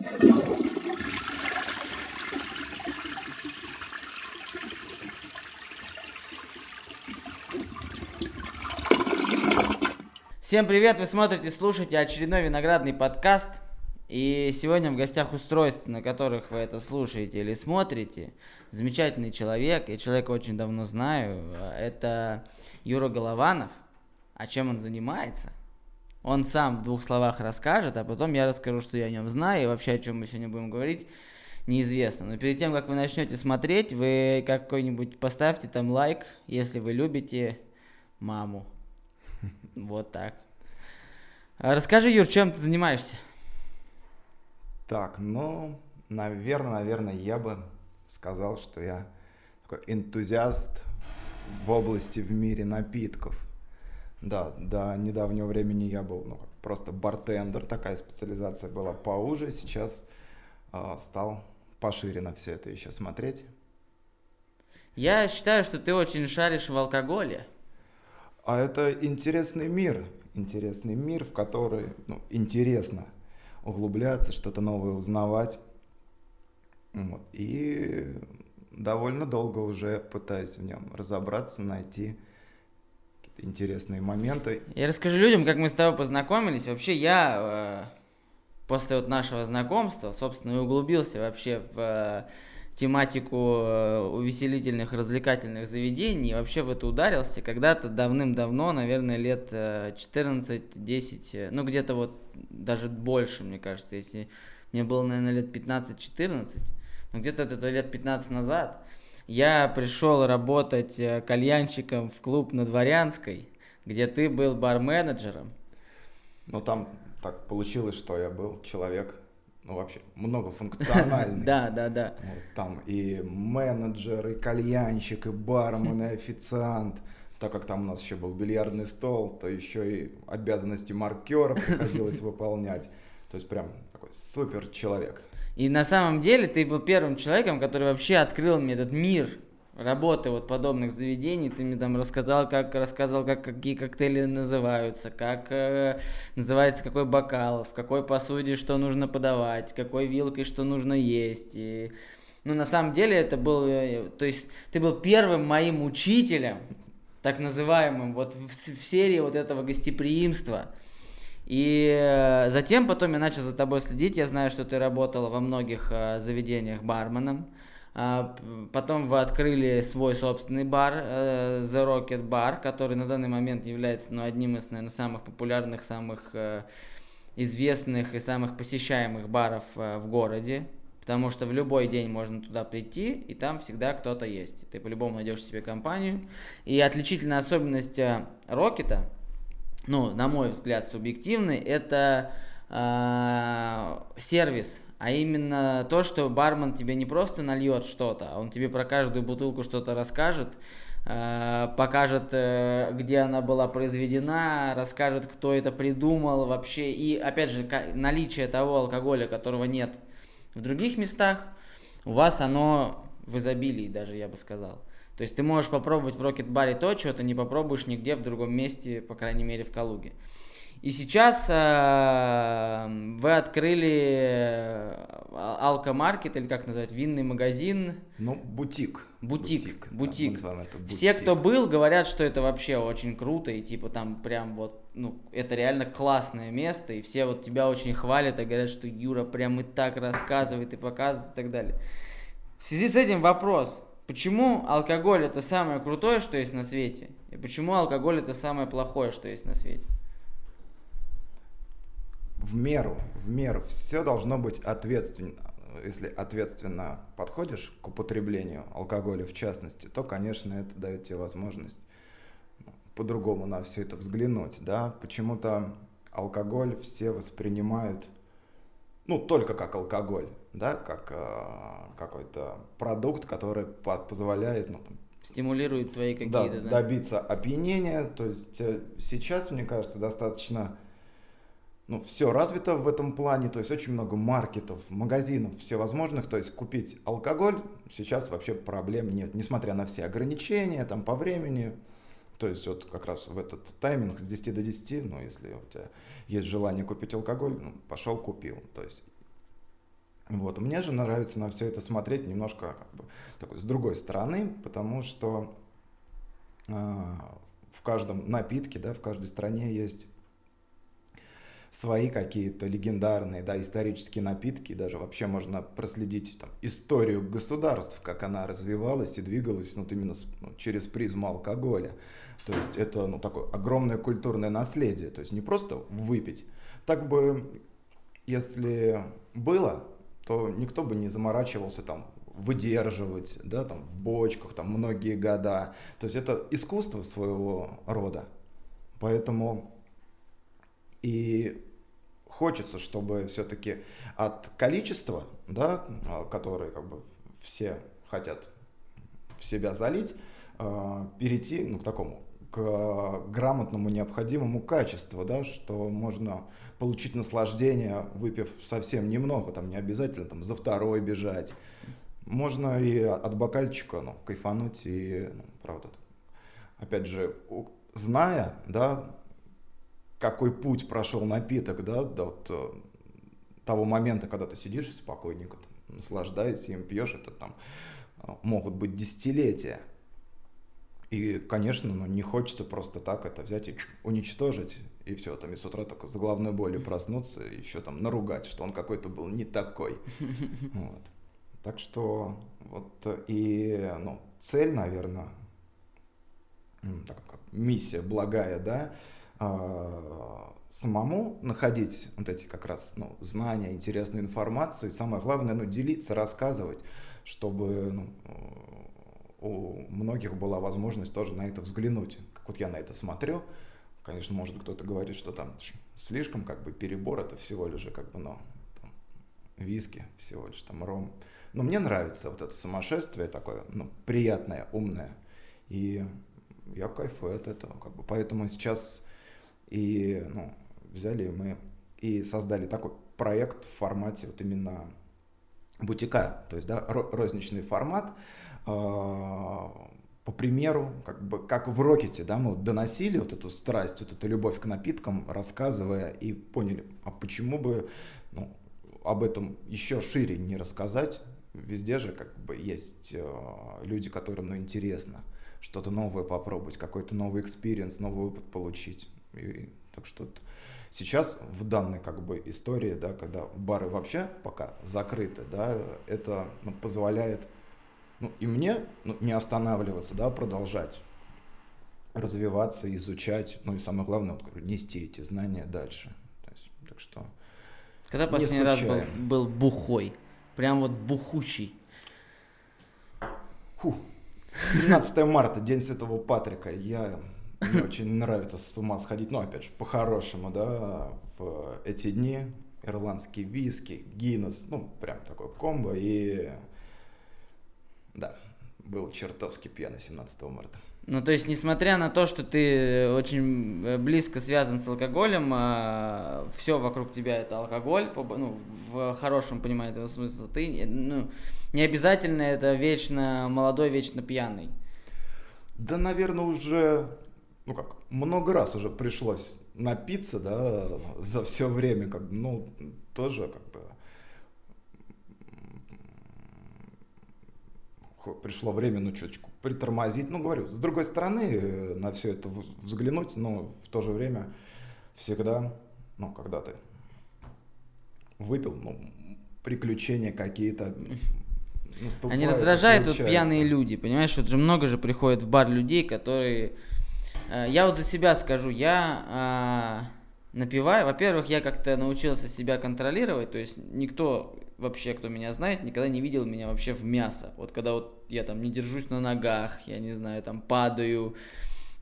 Всем привет! Вы смотрите, слушаете очередной виноградный подкаст. И сегодня в гостях устройств, на которых вы это слушаете или смотрите, замечательный человек, я человека очень давно знаю, это Юра Голованов. А чем он занимается? Он сам в двух словах расскажет, а потом я расскажу, что я о нем знаю, и вообще о чем мы сегодня будем говорить, неизвестно. Но перед тем, как вы начнете смотреть, вы какой-нибудь поставьте там лайк, если вы любите маму. Вот так. А расскажи, Юр, чем ты занимаешься? Так, ну, наверное, наверное, я бы сказал, что я такой энтузиаст в области в мире напитков. Да, до недавнего времени я был ну, просто бартендер, такая специализация была поуже. Сейчас э, стал пошире на все это еще смотреть. Я считаю, что ты очень шаришь в алкоголе. А это интересный мир, интересный мир, в который ну, интересно углубляться, что-то новое узнавать. Вот. И довольно долго уже пытаюсь в нем разобраться, найти интересные моменты. Я расскажу людям, как мы с тобой познакомились. Вообще я э, после вот нашего знакомства, собственно, и углубился вообще в э, тематику э, увеселительных, развлекательных заведений, и вообще в это ударился когда-то давным-давно, наверное, лет 14-10, э, ну где-то вот даже больше, мне кажется, если мне было, наверное, лет 15-14, но где-то это лет 15 назад, я пришел работать э, кальянщиком в клуб на Дворянской, где ты был бар-менеджером. Ну, там так получилось, что я был человек ну, вообще многофункциональный. Да, да, да. Там и менеджер, и кальянщик, и бармен, и официант. Так как там у нас еще был бильярдный стол, то еще и обязанности маркера приходилось выполнять. То есть прям такой супер человек. И на самом деле ты был первым человеком, который вообще открыл мне этот мир работы вот подобных заведений, ты мне там рассказал, как рассказал, как какие коктейли называются, как э, называется какой бокал, в какой посуде что нужно подавать, какой вилкой что нужно есть. И, ну, на самом деле это был, э, то есть ты был первым моим учителем, так называемым, вот в, в серии вот этого гостеприимства. И э, затем потом я начал за тобой следить, я знаю, что ты работала во многих э, заведениях барменом. А, потом вы открыли свой собственный бар, э, The Rocket Bar, который на данный момент является ну, одним из, наверное, самых популярных, самых известных и самых посещаемых баров в городе. Потому что в любой день можно туда прийти, и там всегда кто-то есть. Ты по-любому найдешь себе компанию. И отличительная особенность Рокета, ну, на мой взгляд, субъективный, это э, сервис а именно то, что бармен тебе не просто нальет что-то, а он тебе про каждую бутылку что-то расскажет, э, покажет, э, где она была произведена, расскажет, кто это придумал вообще. И, опять же, наличие того алкоголя, которого нет в других местах, у вас оно в изобилии даже, я бы сказал. То есть ты можешь попробовать в Рокет-баре то, чего ты не попробуешь нигде в другом месте, по крайней мере в Калуге. И сейчас э, вы открыли э, алкомаркет, или как назвать, винный магазин. Ну, бутик. Бутик, бутик. бутик. Да, это бутик. Все, кто был, говорят, что это вообще очень круто, и типа там прям вот, ну, это реально классное место, и все вот тебя очень хвалят и говорят, что Юра прям и так рассказывает и показывает и так далее. В связи с этим вопрос, почему алкоголь это самое крутое, что есть на свете, и почему алкоголь это самое плохое, что есть на свете? в меру, в меру. Все должно быть ответственно. Если ответственно подходишь к употреблению алкоголя в частности, то, конечно, это дает тебе возможность ну, по-другому на все это взглянуть, да. Почему-то алкоголь все воспринимают, ну, только как алкоголь, да, как э, какой-то продукт, который позволяет, ну, стимулирует твои какие-то, да, да? добиться опьянения. То есть э, сейчас, мне кажется, достаточно ну, все развито в этом плане, то есть очень много маркетов, магазинов всевозможных, то есть купить алкоголь сейчас вообще проблем нет, несмотря на все ограничения там по времени, то есть вот как раз в этот тайминг с 10 до 10, ну, если у тебя есть желание купить алкоголь, ну, пошел купил, то есть Вот. Мне же нравится на все это смотреть немножко как бы, такой, с другой стороны, потому что э, в каждом напитке, да, в каждой стране есть свои какие-то легендарные, да, исторические напитки, даже вообще можно проследить там, историю государств, как она развивалась и двигалась вот именно с, ну, через призму алкоголя. То есть это ну, такое огромное культурное наследие, то есть не просто выпить. Так бы, если было, то никто бы не заморачивался там выдерживать, да, там в бочках, там многие года. То есть это искусство своего рода. Поэтому и хочется, чтобы все-таки от количества, да, а, которое как бы все хотят в себя залить, а, перейти ну, к такому к грамотному необходимому качеству, да, что можно получить наслаждение, выпив совсем немного, там не обязательно там за второй бежать. Можно и от бокальчика ну, кайфануть и, ну, правда, опять же, зная, да, какой путь прошел напиток, да, до вот, э, того момента, когда ты сидишь спокойненько, там, наслаждаешься им, пьешь, это там э, могут быть десятилетия. И, конечно, ну, не хочется просто так это взять и уничтожить, и все, там, и с утра только с головной болью проснуться, и еще там наругать, что он какой-то был не такой. Вот. Так что вот и ну, цель, наверное, так как миссия благая, да, а, самому находить вот эти как раз ну, знания, интересную информацию, и самое главное, ну, делиться, рассказывать, чтобы ну, у многих была возможность тоже на это взглянуть. Как вот я на это смотрю, конечно, может кто-то говорит, что там слишком как бы перебор, это всего лишь как бы, ну, там, виски, всего лишь там ром. Но мне нравится вот это сумасшествие такое, ну, приятное, умное. И я кайфую от этого. Как бы. Поэтому сейчас и ну, взяли мы и создали такой проект в формате вот именно бутика, то есть да, розничный формат. По примеру, как бы как в Рокете, да, мы вот доносили вот эту страсть, вот эту любовь к напиткам, рассказывая и поняли, а почему бы ну, об этом еще шире не рассказать? Везде же как бы есть э, люди, которым ну, интересно что-то новое попробовать, какой-то новый experience, новый опыт получить. И, так что сейчас в данной как бы истории, да, когда бары вообще пока закрыты, да, это ну, позволяет ну, и мне ну, не останавливаться, да, продолжать развиваться, изучать, ну и самое главное, вот, нести эти знания дальше. То есть, так что Когда последний раз был, был бухой? Прям вот бухучий. Фу. 17 марта, День Святого Патрика. Я мне очень нравится с ума сходить, ну, опять же, по-хорошему, да, в эти дни ирландские виски, Гиннес, ну, прям такой комбо, и да, был чертовски пьяный 17 марта. Ну, то есть, несмотря на то, что ты очень э, близко связан с алкоголем, а, все вокруг тебя это алкоголь, ну, в хорошем понимании этого смысла, ты, ну, не обязательно это вечно молодой, вечно пьяный. Да, наверное, уже ну как, много раз уже пришлось напиться, да, за все время, как ну, тоже как бы пришло время, ну, чуточку притормозить. Ну, говорю, с другой стороны, э, на все это взглянуть, но в то же время всегда, ну, когда ты выпил, ну, приключения какие-то Они раздражают вот пьяные люди, понимаешь, вот же много же приходит в бар людей, которые Э, я вот за себя скажу, я а, напиваю, во-первых, я как-то научился себя контролировать, то есть никто вообще, кто меня знает, никогда не видел меня вообще в мясо. Вот когда вот я там не держусь на ногах, я не знаю, там падаю,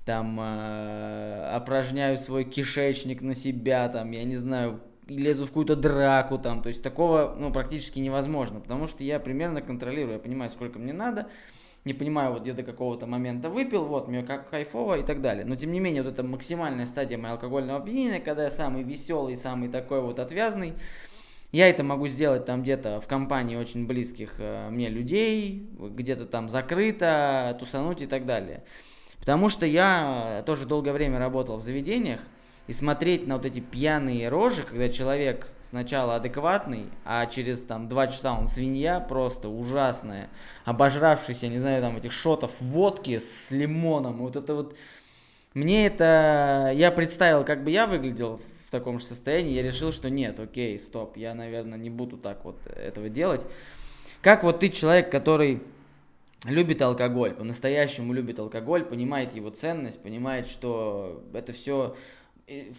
там э, опражняю свой кишечник на себя, там, я не знаю, лезу в какую-то драку, там, то есть такого, ну, практически невозможно, потому что я примерно контролирую, я понимаю, сколько мне надо, не понимаю, вот я до какого-то момента выпил, вот, мне как кайфово и так далее. Но тем не менее, вот это максимальная стадия моего алкогольного опьянения, когда я самый веселый, самый такой вот отвязный, я это могу сделать там где-то в компании очень близких э, мне людей, где-то там закрыто, тусануть и так далее. Потому что я тоже долгое время работал в заведениях, и смотреть на вот эти пьяные рожи, когда человек сначала адекватный, а через там два часа он свинья просто ужасная, обожравшийся, не знаю, там этих шотов водки с лимоном, вот это вот, мне это, я представил, как бы я выглядел таком же состоянии, я решил, что нет, окей, стоп, я, наверное, не буду так вот этого делать. Как вот ты человек, который любит алкоголь, по-настоящему любит алкоголь, понимает его ценность, понимает, что это все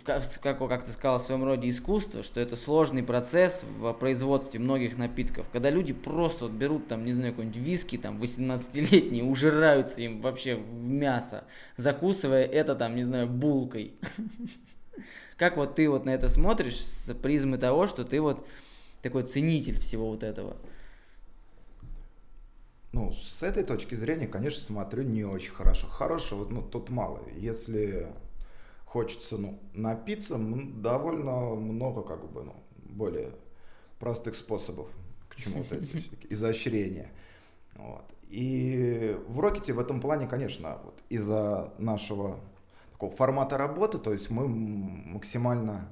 как, как ты сказал, в своем роде искусство, что это сложный процесс в производстве многих напитков. Когда люди просто вот берут там, не знаю, какой-нибудь виски, там, 18-летние, ужираются им вообще в мясо, закусывая это там, не знаю, булкой. Как вот ты вот на это смотришь с призмы того, что ты вот такой ценитель всего вот этого? Ну, с этой точки зрения, конечно, смотрю не очень хорошо. Хорошего, ну, тут мало. Если хочется, ну, напиться, довольно много, как бы, ну, более простых способов к чему-то, изощрения. Вот. И в Рокете в этом плане, конечно, вот из-за нашего такого формата работы, то есть мы максимально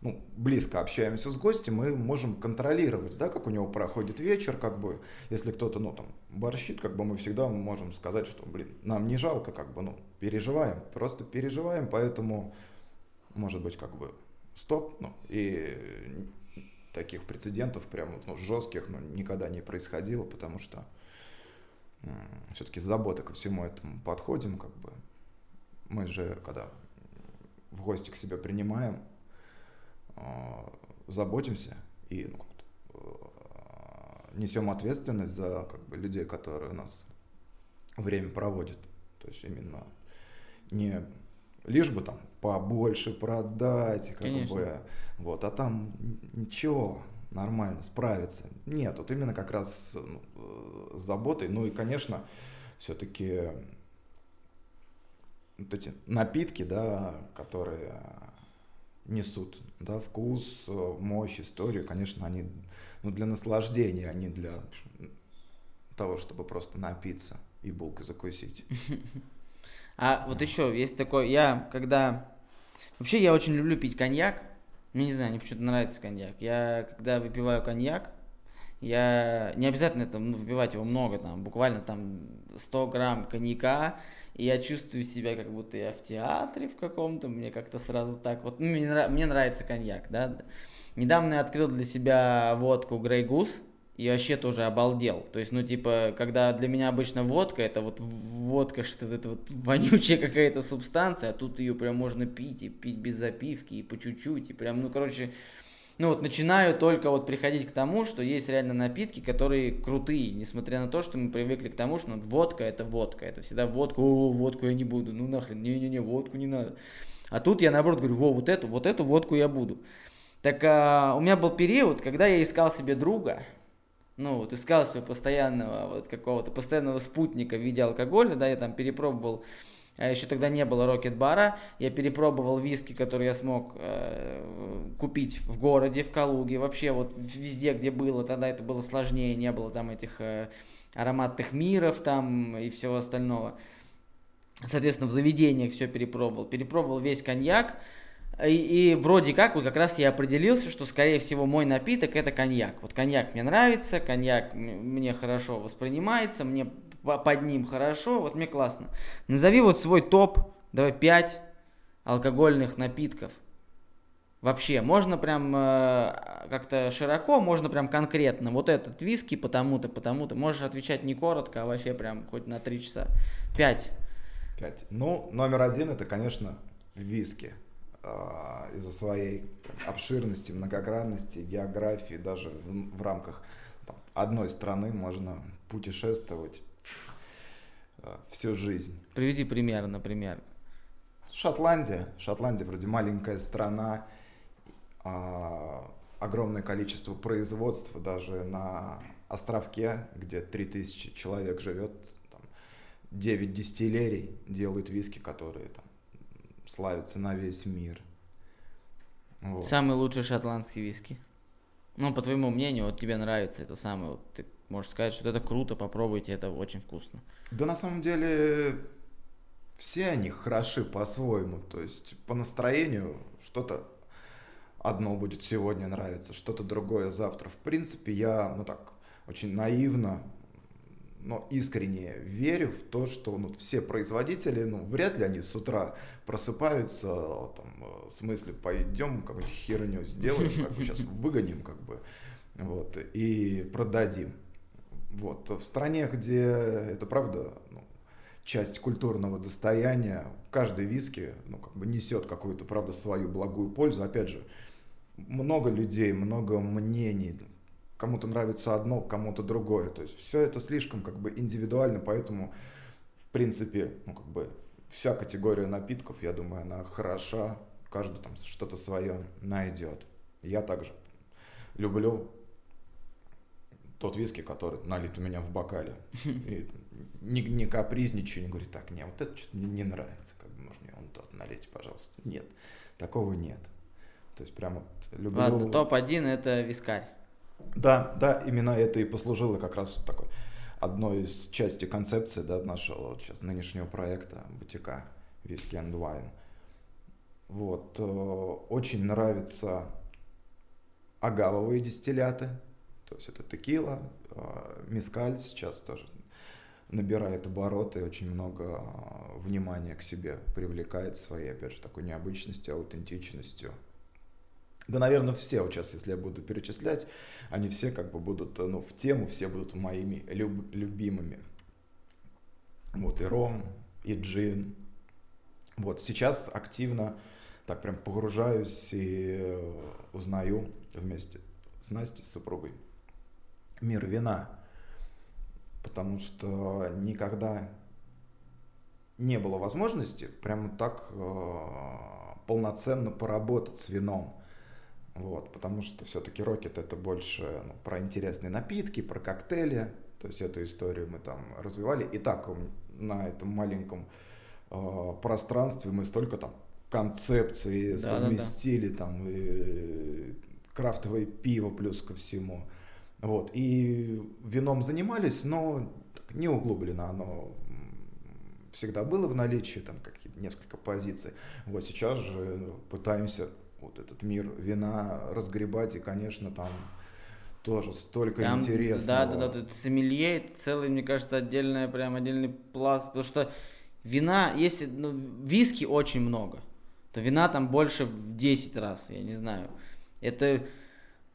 ну, близко общаемся с гостем, мы можем контролировать, да, как у него проходит вечер, как бы, если кто-то, ну, там, борщит, как бы мы всегда можем сказать, что, блин, нам не жалко, как бы, ну, переживаем, просто переживаем, поэтому, может быть, как бы, стоп, ну, и таких прецедентов прям, ну, жестких, ну, никогда не происходило, потому что все-таки с заботой ко всему этому подходим, как бы, мы же, когда в гости к себе принимаем, а, заботимся и ну, а, несем ответственность за как бы, людей, которые у нас время проводят. То есть именно не лишь бы там побольше продать, как Конечно. бы, вот, а там ничего, нормально, справиться. Нет, вот именно как раз ну, с заботой. Ну и, конечно, все-таки вот эти напитки, да, которые несут, да, вкус, мощь, историю, конечно, они ну, для наслаждения, а не для того, чтобы просто напиться и булкой закусить. А вот еще есть такой, я когда... Вообще я очень люблю пить коньяк. Мне не знаю, мне почему-то нравится коньяк. Я когда выпиваю коньяк, я не обязательно это ну, выпивать его много, там, буквально там 100 грамм коньяка, и я чувствую себя, как будто я в театре в каком-то, мне как-то сразу так вот, ну, мне, нрав, мне нравится коньяк, да. Недавно я открыл для себя водку Grey Goose, и вообще тоже обалдел. То есть, ну, типа, когда для меня обычно водка, это вот водка, что это вот вонючая какая-то субстанция, а тут ее прям можно пить, и пить без запивки, и по чуть-чуть, и прям, ну, короче, ну вот начинаю только вот приходить к тому, что есть реально напитки, которые крутые, несмотря на то, что мы привыкли к тому, что ну, водка это водка, это всегда водка, о, водку я не буду, ну нахрен, не-не-не, водку не надо. А тут я наоборот говорю, во, вот эту, вот эту водку я буду. Так а, у меня был период, когда я искал себе друга, ну вот искал себе постоянного вот какого-то постоянного спутника в виде алкоголя, да, я там перепробовал а еще тогда не было рокет-бара. Я перепробовал виски, которые я смог э, купить в городе, в Калуге. Вообще вот везде, где было, тогда это было сложнее, не было там этих э, ароматных миров там и всего остального. Соответственно, в заведениях все перепробовал. Перепробовал весь коньяк. И, и вроде как, вот как раз я определился, что, скорее всего, мой напиток это коньяк. Вот коньяк мне нравится, коньяк мне хорошо воспринимается, мне под ним хорошо, вот мне классно. Назови вот свой топ, давай 5 алкогольных напитков. Вообще, можно прям э, как-то широко, можно прям конкретно. Вот этот виски потому-то, потому-то. Можешь отвечать не коротко, а вообще прям хоть на 3 часа. 5. 5. Ну, номер один это, конечно, виски. Э, из-за своей обширности, многогранности, географии, даже в, в рамках там, одной страны можно путешествовать всю жизнь. Приведи пример, например. Шотландия. Шотландия вроде маленькая страна, а, огромное количество производства даже на островке, где 3000 человек живет, там, 9 дистиллерий делают виски, которые там, славятся на весь мир. Вот. Самый лучший шотландский виски. Ну, по твоему мнению, вот тебе нравится это самый, вот ты можешь сказать, что это круто, попробуйте, это очень вкусно. Да на самом деле все они хороши по-своему. То есть по настроению что-то одно будет сегодня нравиться, что-то другое завтра. В принципе, я, ну так, очень наивно, но искренне верю в то, что ну, все производители, ну, вряд ли они с утра просыпаются, там, в смысле, пойдем какую-нибудь херню сделаем, как бы сейчас выгоним, как бы, вот, и продадим. Вот, в стране, где это правда, ну, часть культурного достояния, каждый виски, ну, как бы несет какую-то, правда, свою благую пользу. Опять же, много людей, много мнений, кому-то нравится одно, кому-то другое. То есть все это слишком как бы индивидуально, поэтому в принципе, ну как бы вся категория напитков, я думаю, она хороша, каждый там что-то свое найдет. Я также люблю тот виски, который налит у меня в бокале. И не, не капризничаю, не говорю, так, не, вот это что-то не, не нравится, как бы, может мне он тот налейте, пожалуйста. Нет, такого нет. То есть прямо вот люблю... Ладно, топ-1 это вискарь. Да, да, именно это и послужило как раз такой одной из части концепции да, нашего вот сейчас нынешнего проекта бутика Whisky and Wine. Вот. Э, очень нравятся агавовые дистилляты, то есть это текила, э, мискаль сейчас тоже набирает обороты, очень много э, внимания к себе привлекает своей, опять же, такой необычностью, аутентичностью. Да, наверное, все вот сейчас, если я буду перечислять, они все как бы будут ну, в тему, все будут моими люб- любимыми. Вот и ром, и джин. Вот сейчас активно так прям погружаюсь и э, узнаю вместе с Настей, с супругой, мир вина. Потому что никогда не было возможности прямо так э, полноценно поработать с вином. Вот, потому что все-таки Рокет это больше ну, про интересные напитки, про коктейли. То есть эту историю мы там развивали. И так на этом маленьком э, пространстве мы столько там концепции да, совместили, да, да. там и крафтовое пиво плюс ко всему. Вот. И вином занимались, но не углубленно оно всегда было в наличии, там какие-то несколько позиций. Вот сейчас же пытаемся вот этот мир вина разгребать, и, конечно, там тоже столько там, интересного. Да, да, да, это сомелье, целый, мне кажется, отдельная, прям отдельный пласт, потому что вина, если, ну, виски очень много, то вина там больше в 10 раз, я не знаю. Это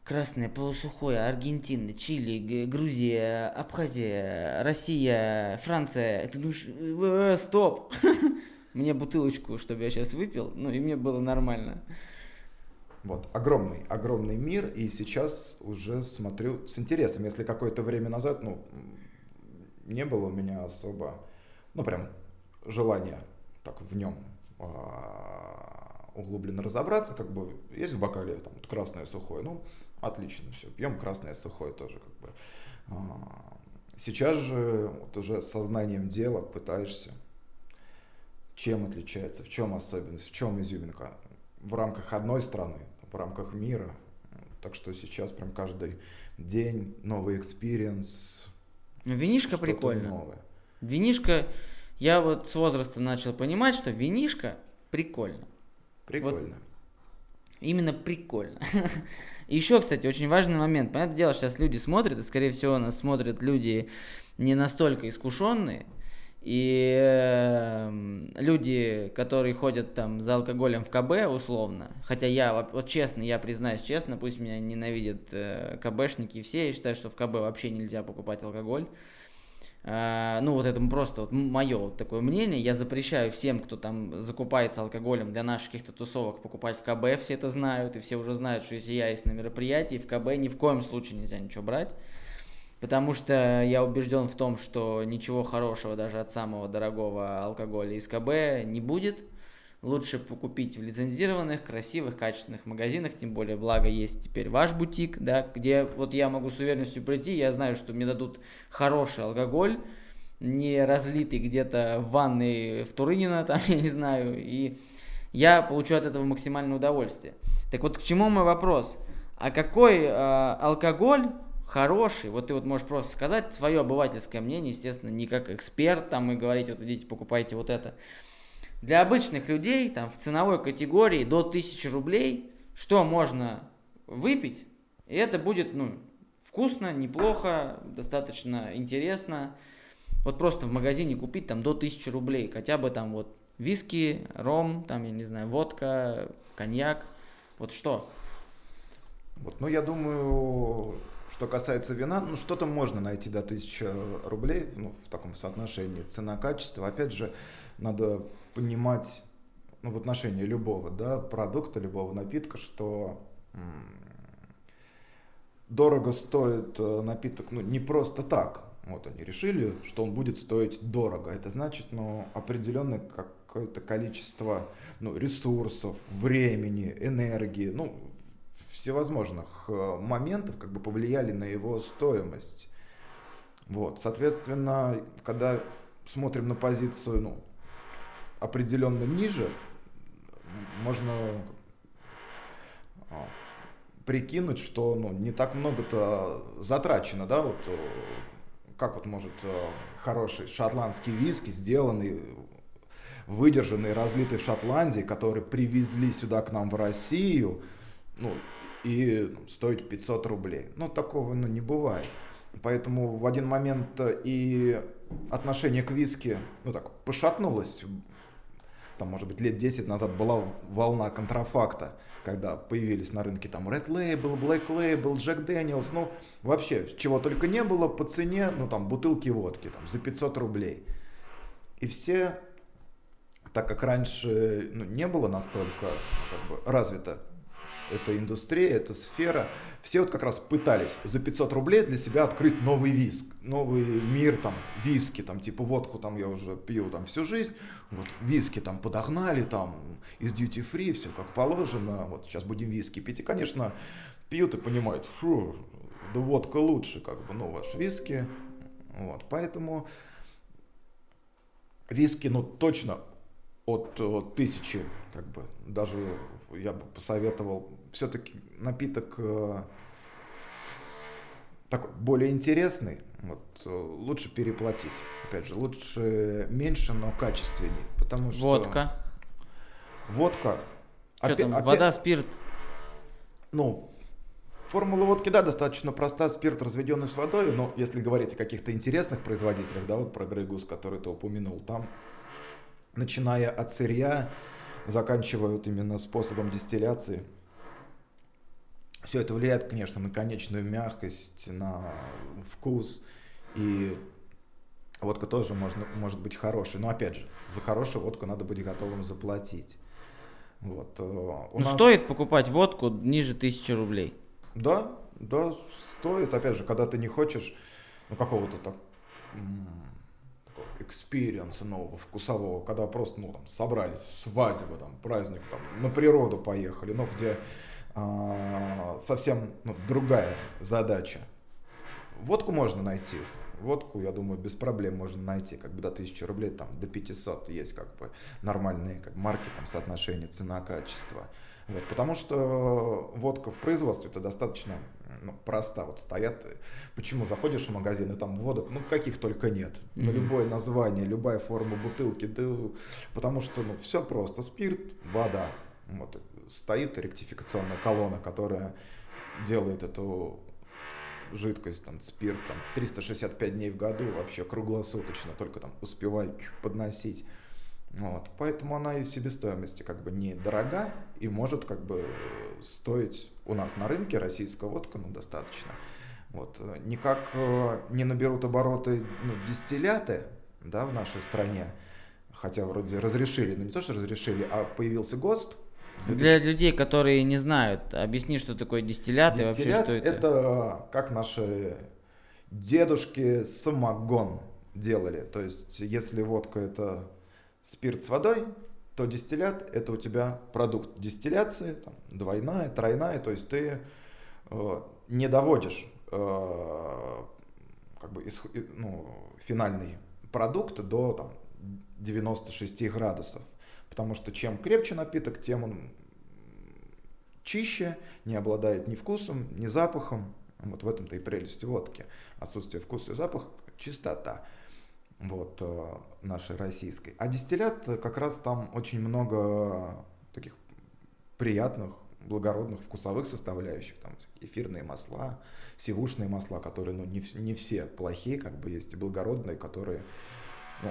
красное, полусухое, Аргентина, Чили, Грузия, Абхазия, Россия, Франция. Это ну, э, стоп, мне бутылочку, чтобы я сейчас выпил, ну и мне было нормально. Вот, огромный, огромный мир, и сейчас уже смотрю с интересом. Если какое-то время назад, ну, не было у меня особо, ну, прям желания так в нем а, углубленно разобраться, как бы есть в бокале там красное сухое, ну отлично, все, пьем красное сухое тоже как бы. А, сейчас же вот уже со знанием дела пытаешься, чем отличается, в чем особенность, в чем изюминка в рамках одной страны, в рамках мира. Так что сейчас прям каждый день новый experience. Ну, винишко прикольно. Новое. Винишко, я вот с возрастом начал понимать, что винишко прикольно. Прикольно. Вот именно прикольно. еще, кстати, очень важный момент. Понятное дело, сейчас люди смотрят, и, скорее всего, нас смотрят люди не настолько искушенные, и э, люди, которые ходят там за алкоголем в КБ условно, хотя я, вот честно, я признаюсь честно, пусть меня ненавидят э, КБшники все, я считаю, что в КБ вообще нельзя покупать алкоголь. Э, ну вот это просто вот мое вот такое мнение, я запрещаю всем, кто там закупается алкоголем для наших каких-то тусовок покупать в КБ, все это знают, и все уже знают, что если я есть на мероприятии, в КБ ни в коем случае нельзя ничего брать потому что я убежден в том, что ничего хорошего даже от самого дорогого алкоголя из КБ не будет. Лучше покупить в лицензированных, красивых, качественных магазинах, тем более, благо, есть теперь ваш бутик, да, где вот я могу с уверенностью прийти, я знаю, что мне дадут хороший алкоголь, не разлитый где-то в ванной в Турынина, там, я не знаю, и я получу от этого максимальное удовольствие. Так вот, к чему мой вопрос? А какой э, алкоголь хороший, вот ты вот можешь просто сказать свое обывательское мнение, естественно, не как эксперт там и говорить, вот идите покупайте вот это. Для обычных людей, там, в ценовой категории до 1000 рублей, что можно выпить, и это будет, ну, вкусно, неплохо, достаточно интересно. Вот просто в магазине купить там до 1000 рублей, хотя бы там вот виски, ром, там, я не знаю, водка, коньяк, вот что? Вот, ну, я думаю, что касается вина, ну, что-то можно найти до 1000 рублей, ну, в таком соотношении цена-качество. Опять же, надо понимать, ну, в отношении любого, да, продукта, любого напитка, что дорого стоит э, напиток, ну, не просто так. Вот они решили, что он будет стоить дорого. Это значит, ну, определенное какое-то количество ну, ресурсов, времени, энергии, ну, всевозможных э, моментов как бы повлияли на его стоимость. Вот, соответственно, когда смотрим на позицию, ну, определенно ниже, можно а, прикинуть, что ну, не так много-то затрачено, да, вот э, как вот может э, хороший шотландский виски, сделанный, выдержанный, разлитый в Шотландии, который привезли сюда к нам в Россию, ну, и стоит 500 рублей. Ну, такого ну, не бывает. Поэтому в один момент и отношение к виски, ну так, пошатнулось. Там, может быть, лет 10 назад была волна контрафакта когда появились на рынке там Red Label, Black Label, Jack Daniels, ну вообще чего только не было по цене, ну там бутылки водки там за 500 рублей. И все, так как раньше ну, не было настолько как бы, развито эта индустрия, эта сфера, все вот как раз пытались за 500 рублей для себя открыть новый виск, новый мир, там, виски, там, типа водку там я уже пью там всю жизнь, вот виски там подогнали, там, из duty free, все как положено, вот сейчас будем виски пить, и, конечно, пьют и понимают, фу, да водка лучше, как бы, ну, ваш виски, вот, поэтому виски, ну, точно от тысячи, как бы, даже я бы посоветовал все-таки напиток э, такой более интересный, вот, э, лучше переплатить. Опять же, лучше меньше, но качественнее. Потому что... Водка. Водка. Что опять, там, опять, вода, спирт? Ну, формула водки, да, достаточно проста. Спирт, разведенный с водой. Но если говорить о каких-то интересных производителях, да, вот про Грейгус, который ты упомянул, там, начиная от сырья, заканчивая вот именно способом дистилляции – все это влияет, конечно, на конечную мягкость, на вкус. И водка тоже можно, может быть хорошей. Но опять же, за хорошую водку надо быть готовым заплатить. Вот. Э, у ну, нас... Стоит покупать водку ниже тысячи рублей? Да, да, стоит. Опять же, когда ты не хочешь ну, какого-то так experience а нового, вкусового, когда просто, ну, там, собрались, свадьба, там, праздник, там, на природу поехали, ну, где совсем ну, другая задача. Водку можно найти. Водку, я думаю, без проблем можно найти, как бы до 1000 рублей, там, до 500 есть как бы нормальные как марки, там, соотношение цена-качество. Вот, потому что водка в производстве это достаточно ну, проста. Вот стоят, почему заходишь в магазин и там водок, ну каких только нет. Mm-hmm. На любое название, любая форма бутылки, да, потому что ну все просто. Спирт, вода. Вот стоит ректификационная колонна, которая делает эту жидкость, там, спирт, там, 365 дней в году, вообще круглосуточно, только там успевать подносить. Вот. Поэтому она и в себестоимости как бы недорога и может как бы стоить у нас на рынке российская водка, ну, достаточно. Вот. Никак э, не наберут обороты ну, дистилляты да, в нашей стране, хотя вроде разрешили, ну не то, что разрешили, а появился ГОСТ, для людей, которые не знают, объясни, что такое дистиллят, дистиллят и вообще что это. Это как наши дедушки самогон делали. То есть, если водка это спирт с водой, то дистиллят это у тебя продукт дистилляции, там, двойная, тройная, то есть ты э, не доводишь э, как бы исх, ну, финальный продукт до там, 96 градусов. Потому что чем крепче напиток, тем он чище, не обладает ни вкусом, ни запахом. Вот в этом-то и прелесть водки. Отсутствие вкуса и запаха, чистота вот, э, нашей российской. А дистиллят э, как раз там очень много таких приятных, благородных вкусовых составляющих, там эфирные масла, сивушные масла, которые ну, не, не все плохие, как бы есть и благородные, которые ну,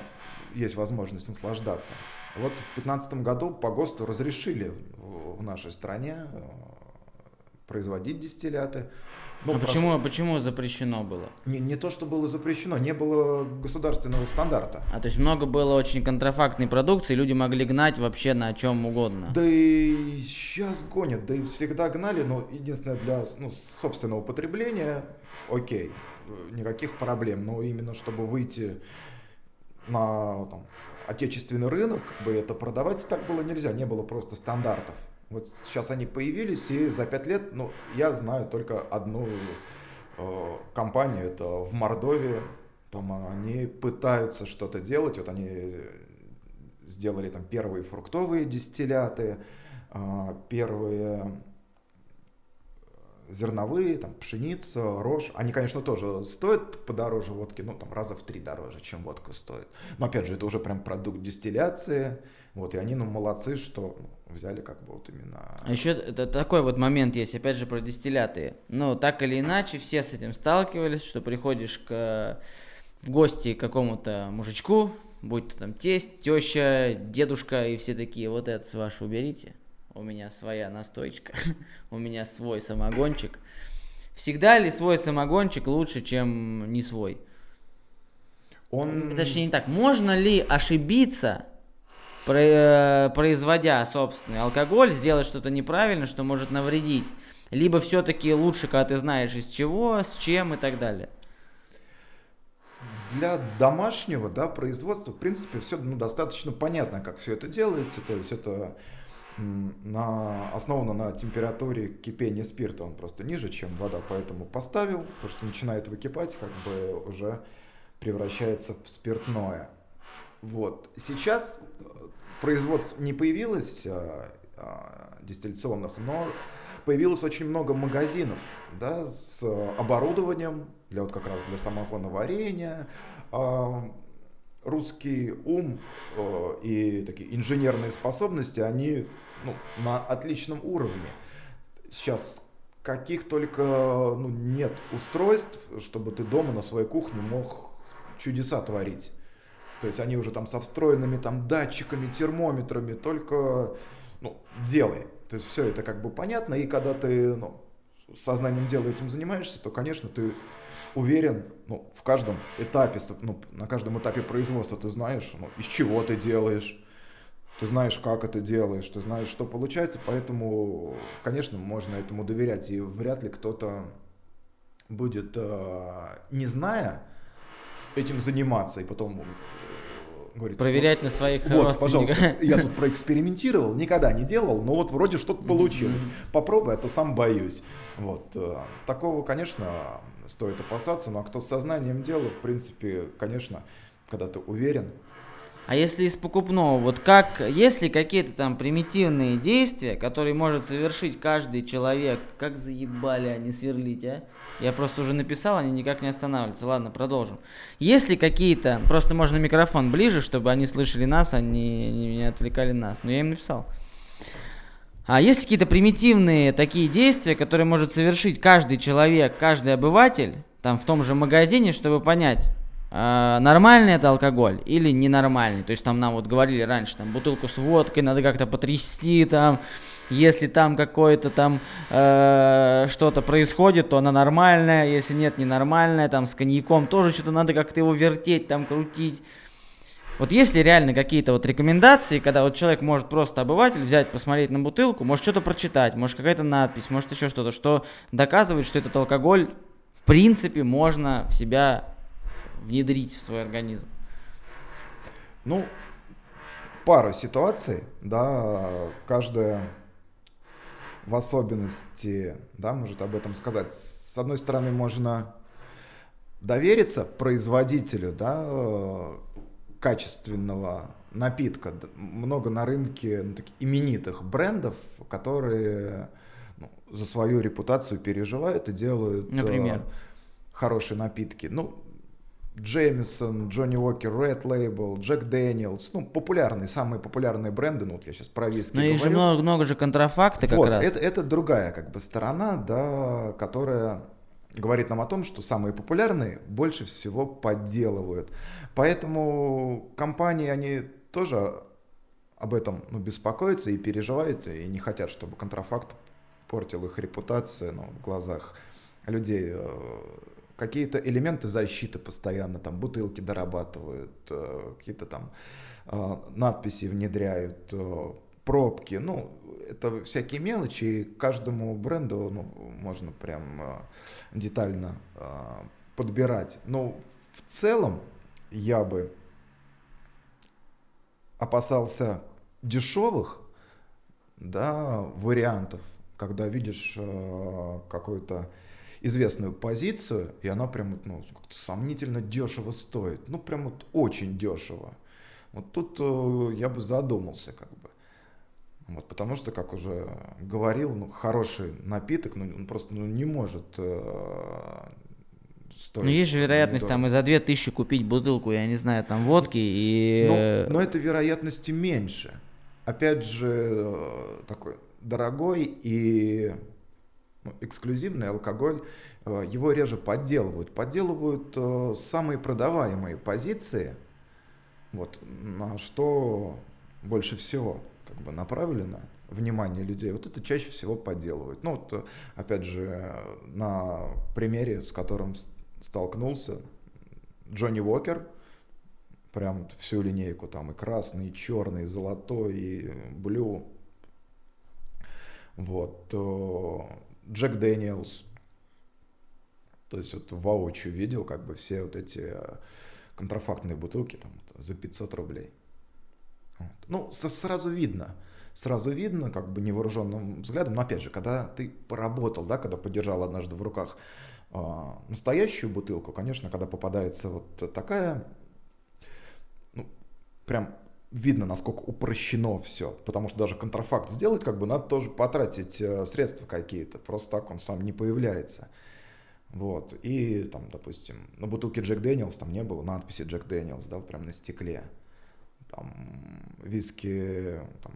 есть возможность наслаждаться. Вот в 2015 году по ГОСТу разрешили в, нашей стране э, производить дистилляты. Ну, а почему, а почему запрещено было? Не, не то, что было запрещено, не было государственного стандарта. А то есть много было очень контрафактной продукции, люди могли гнать вообще на чем угодно. Да и сейчас гонят, да и всегда гнали, но единственное для ну, собственного потребления, окей, никаких проблем, но именно чтобы выйти на там, отечественный рынок, как бы это продавать так было нельзя, не было просто стандартов. Вот сейчас они появились, и за пять лет, ну, я знаю только одну э, компанию, это в Мордовии, там они пытаются что-то делать, вот они сделали там первые фруктовые дистилляты, э, первые зерновые, там, пшеница, рожь. Они, конечно, тоже стоят подороже водки, ну, там, раза в три дороже, чем водка стоит. Но, опять же, это уже прям продукт дистилляции, вот, и они, ну, молодцы, что взяли как бы вот именно... А еще это такой вот момент есть, опять же, про дистилляты. Ну, так или иначе, все с этим сталкивались, что приходишь к, в гости к какому-то мужичку, будь то там тесть, теща, дедушка, и все такие, вот это с вашего уберите, у меня своя настойчка, у меня свой самогончик. Всегда ли свой самогончик лучше, чем не свой? Он... Точнее не так. Можно ли ошибиться Э, производя собственный алкоголь, сделать что-то неправильно, что может навредить. Либо все-таки лучше, когда ты знаешь из чего, с чем и так далее. Для домашнего да, производства, в принципе, все ну, достаточно понятно, как все это делается. То есть это на, основано на температуре кипения спирта, он просто ниже, чем вода, поэтому поставил, то, что начинает выкипать, как бы уже превращается в спиртное. Вот. Сейчас производств не появилось а, а, дистилляционных, но появилось очень много магазинов да, с оборудованием для вот как раз для самогоноварения. А, русский ум а, и такие инженерные способности, они ну, на отличном уровне. Сейчас каких только ну, нет устройств, чтобы ты дома на своей кухне мог чудеса творить. То есть они уже там со встроенными там датчиками, термометрами, только ну, делай. То есть все это как бы понятно, и когда ты ну, сознанием дела этим занимаешься, то, конечно, ты уверен ну, в каждом этапе, ну, на каждом этапе производства ты знаешь, ну, из чего ты делаешь, ты знаешь, как это делаешь, ты знаешь, что получается, поэтому, конечно, можно этому доверять, и вряд ли кто-то будет, э, не зная, этим заниматься, и потом говорит, Проверять на своих вот, пожалуйста, я тут проэкспериментировал, никогда не делал, но вот вроде что-то получилось. Попробуй, а то сам боюсь. Вот. Э, такого, конечно, стоит опасаться, но а кто с сознанием дела, в принципе, конечно, когда ты уверен, а если из покупного, вот как, если какие-то там примитивные действия, которые может совершить каждый человек, как заебали они сверлить, а? Я просто уже написал, они никак не останавливаются. Ладно, продолжим. Если какие-то... Просто можно микрофон ближе, чтобы они слышали нас, они не, не отвлекали нас. Но я им написал. А есть какие-то примитивные такие действия, которые может совершить каждый человек, каждый обыватель, там в том же магазине, чтобы понять, э, нормальный это алкоголь или ненормальный. То есть там нам вот говорили раньше, там бутылку с водкой надо как-то потрясти, там если там какое-то там э, что-то происходит, то она нормальная. Если нет, ненормальная. Там с коньяком тоже что-то надо как-то его вертеть, там крутить. Вот есть ли реально какие-то вот рекомендации, когда вот человек может просто обыватель взять, посмотреть на бутылку, может что-то прочитать, может какая-то надпись, может еще что-то, что доказывает, что этот алкоголь в принципе можно в себя внедрить в свой организм? Ну, пара ситуаций, да, каждая в особенности, да, может об этом сказать. С одной стороны, можно довериться производителю, да, э, качественного напитка. Много на рынке ну, таких именитых брендов, которые ну, за свою репутацию переживают и делают Например? э, хорошие напитки. Ну, Джеймисон, Джонни Уокер, Red Label, Джек Дэниелс, ну, популярные, самые популярные бренды, ну, вот я сейчас про виски Но есть же говорю. много, много же контрафакта как вот, раз. Это, это другая как бы сторона, да, которая говорит нам о том, что самые популярные больше всего подделывают. Поэтому компании, они тоже об этом ну, беспокоятся и переживают, и не хотят, чтобы контрафакт портил их репутацию ну, в глазах людей. Какие-то элементы защиты постоянно, там бутылки дорабатывают, э, какие-то там э, надписи внедряют, э, пробки, ну, это всякие мелочи, и каждому бренду ну, можно прям детально подбирать. Но в целом я бы опасался дешевых да, вариантов, когда видишь какую-то известную позицию, и она прям ну, как-то сомнительно дешево стоит. Ну, прям вот очень дешево. Вот тут э, я бы задумался, как бы. Вот, потому что, как уже говорил, ну, хороший напиток, ну, он просто ну, не может э, стоить. Ну, есть же вероятность там и недорого. за 2000 купить бутылку, я не знаю, там водки и... Но, но этой вероятности меньше. Опять же, э, такой дорогой и эксклюзивный алкоголь, э, его реже подделывают. Подделывают э, самые продаваемые позиции, вот, на что больше всего как бы направлено внимание людей, вот это чаще всего подделывают. Ну, вот, э, опять же, на примере, с которым столкнулся, Джонни Уокер, прям всю линейку, там и красный, и черный, и золотой, и блю. Вот. Э, Джек Дэниелс. То есть вот воочию видел как бы все вот эти э, контрафактные бутылки там за 500 рублей. Вот. Ну, сразу видно. Сразу видно, как бы невооруженным взглядом. Но опять же, когда ты поработал, да, когда подержал однажды в руках а, настоящую бутылку, конечно, когда попадается вот такая, ну, прям видно, насколько упрощено все. Потому что даже контрафакт сделать, как бы надо тоже потратить э, средства какие-то. Просто так он сам не появляется. Вот. И там, допустим, на бутылке Jack Daniel's там не было надписи Jack Daniel's, да, вот прям на стекле. Там виски, там,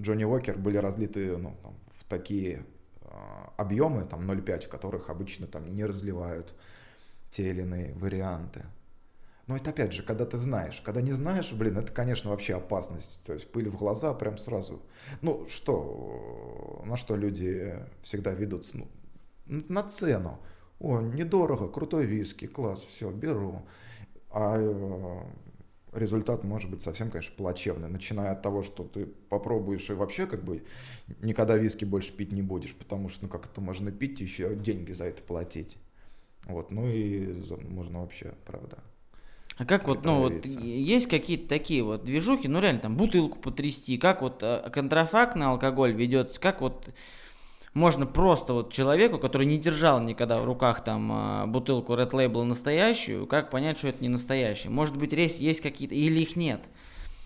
Johnnie Walker были разлиты ну, там, в такие э, объемы, там 0,5, в которых обычно там не разливают те или иные варианты. Но это опять же, когда ты знаешь. Когда не знаешь, блин, это, конечно, вообще опасность. То есть пыль в глаза прям сразу. Ну, что, на что люди всегда ведутся? Ну, на цену. О, недорого, крутой виски, класс, все, беру. А э, результат может быть совсем, конечно, плачевный. Начиная от того, что ты попробуешь и вообще как бы никогда виски больше пить не будешь, потому что, ну, как это можно пить, еще деньги за это платить. Вот, ну и можно вообще, правда. А как вот, ну вот есть какие-то такие вот движухи, ну реально там бутылку потрясти, как вот э, контрафактный алкоголь ведется, как вот можно просто вот человеку, который не держал никогда в руках там э, бутылку Red Label настоящую, как понять, что это не настоящая? Может быть, есть, есть какие-то, или их нет?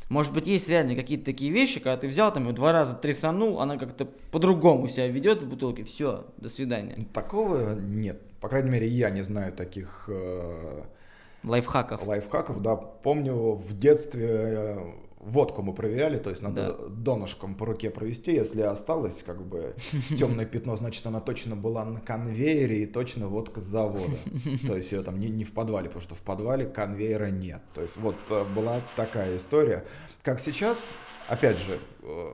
Может быть, есть реально какие-то такие вещи, когда ты взял там ее два раза трясанул, она как-то по-другому себя ведет в бутылке, все, до свидания. Такого нет. По крайней мере, я не знаю таких э, Лайфхаков. лайфхаков. Да, помню, в детстве э, водку мы проверяли, то есть надо донышком по руке провести, если осталось как бы темное пятно, значит она точно была на конвейере и точно водка с завода. То есть ее там не, не в подвале, потому что в подвале конвейера нет. То есть вот э, была такая история. Как сейчас, опять же, э,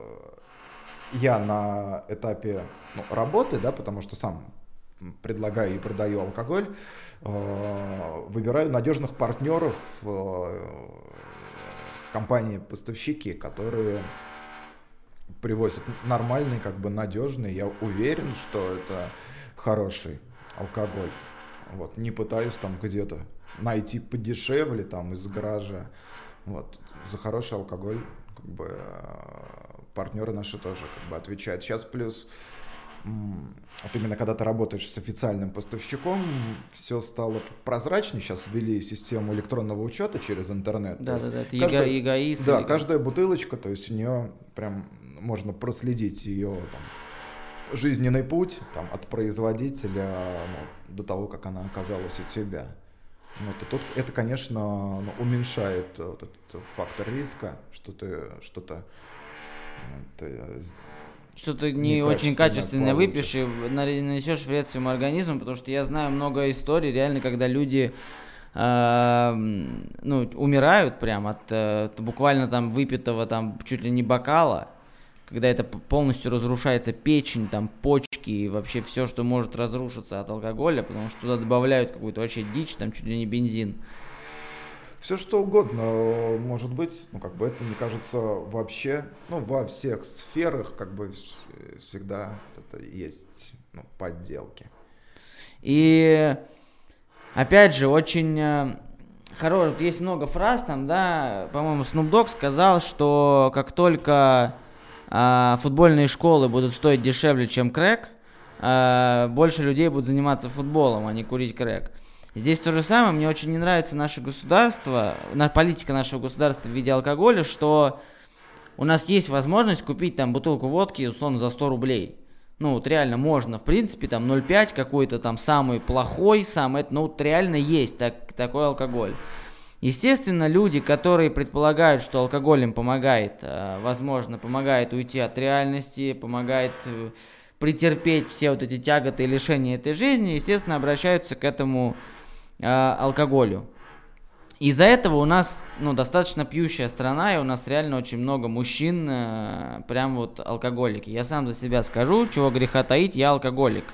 я на этапе ну, работы, да, потому что сам предлагаю и продаю алкоголь, э, выбираю надежных партнеров, э, компании-поставщики, которые привозят нормальный, как бы надежный. Я уверен, что это хороший алкоголь. Вот, не пытаюсь там где-то найти подешевле там из гаража. Вот, за хороший алкоголь как бы э, партнеры наши тоже как бы отвечают. Сейчас плюс м, вот именно когда ты работаешь с официальным поставщиком, все стало прозрачнее. Сейчас ввели систему электронного учета через интернет. Да, да, да. Это каждая- эгоист. да, или каждая бутылочка, то есть у нее прям можно проследить ее там, жизненный путь там, от производителя ну, до того, как она оказалась у тебя. Вот, и тут это, конечно, ну, уменьшает вот этот фактор риска, что ты что-то ну, что-то не очень качественное выпьешь и нанесешь вред своему организму, потому что я знаю много историй, реально, когда люди э, ну, умирают прям от, э, от буквально там выпитого там чуть ли не бокала, когда это полностью разрушается печень, там, почки и вообще все, что может разрушиться от алкоголя, потому что туда добавляют какую-то вообще дичь, там чуть ли не бензин. Все что угодно может быть, ну как бы это, мне кажется, вообще, ну во всех сферах как бы всегда это есть ну, подделки. И опять же, очень э, хорош, есть много фраз там, да, по-моему, Snoop Dogg сказал, что как только а, футбольные школы будут стоить дешевле, чем крэк, а, больше людей будут заниматься футболом, а не курить крэк. Здесь то же самое, мне очень не нравится наше государство, политика нашего государства в виде алкоголя, что у нас есть возможность купить там бутылку водки, условно, за 100 рублей. Ну, вот реально можно, в принципе, там 0,5 какой-то там самый плохой, самый, ну, вот реально есть так, такой алкоголь. Естественно, люди, которые предполагают, что алкоголь им помогает, э, возможно, помогает уйти от реальности, помогает э, претерпеть все вот эти тяготы и лишения этой жизни, естественно, обращаются к этому э, алкоголю. Из-за этого у нас ну, достаточно пьющая страна, и у нас реально очень много мужчин, э, прям вот алкоголики. Я сам за себя скажу, чего греха таить, я алкоголик.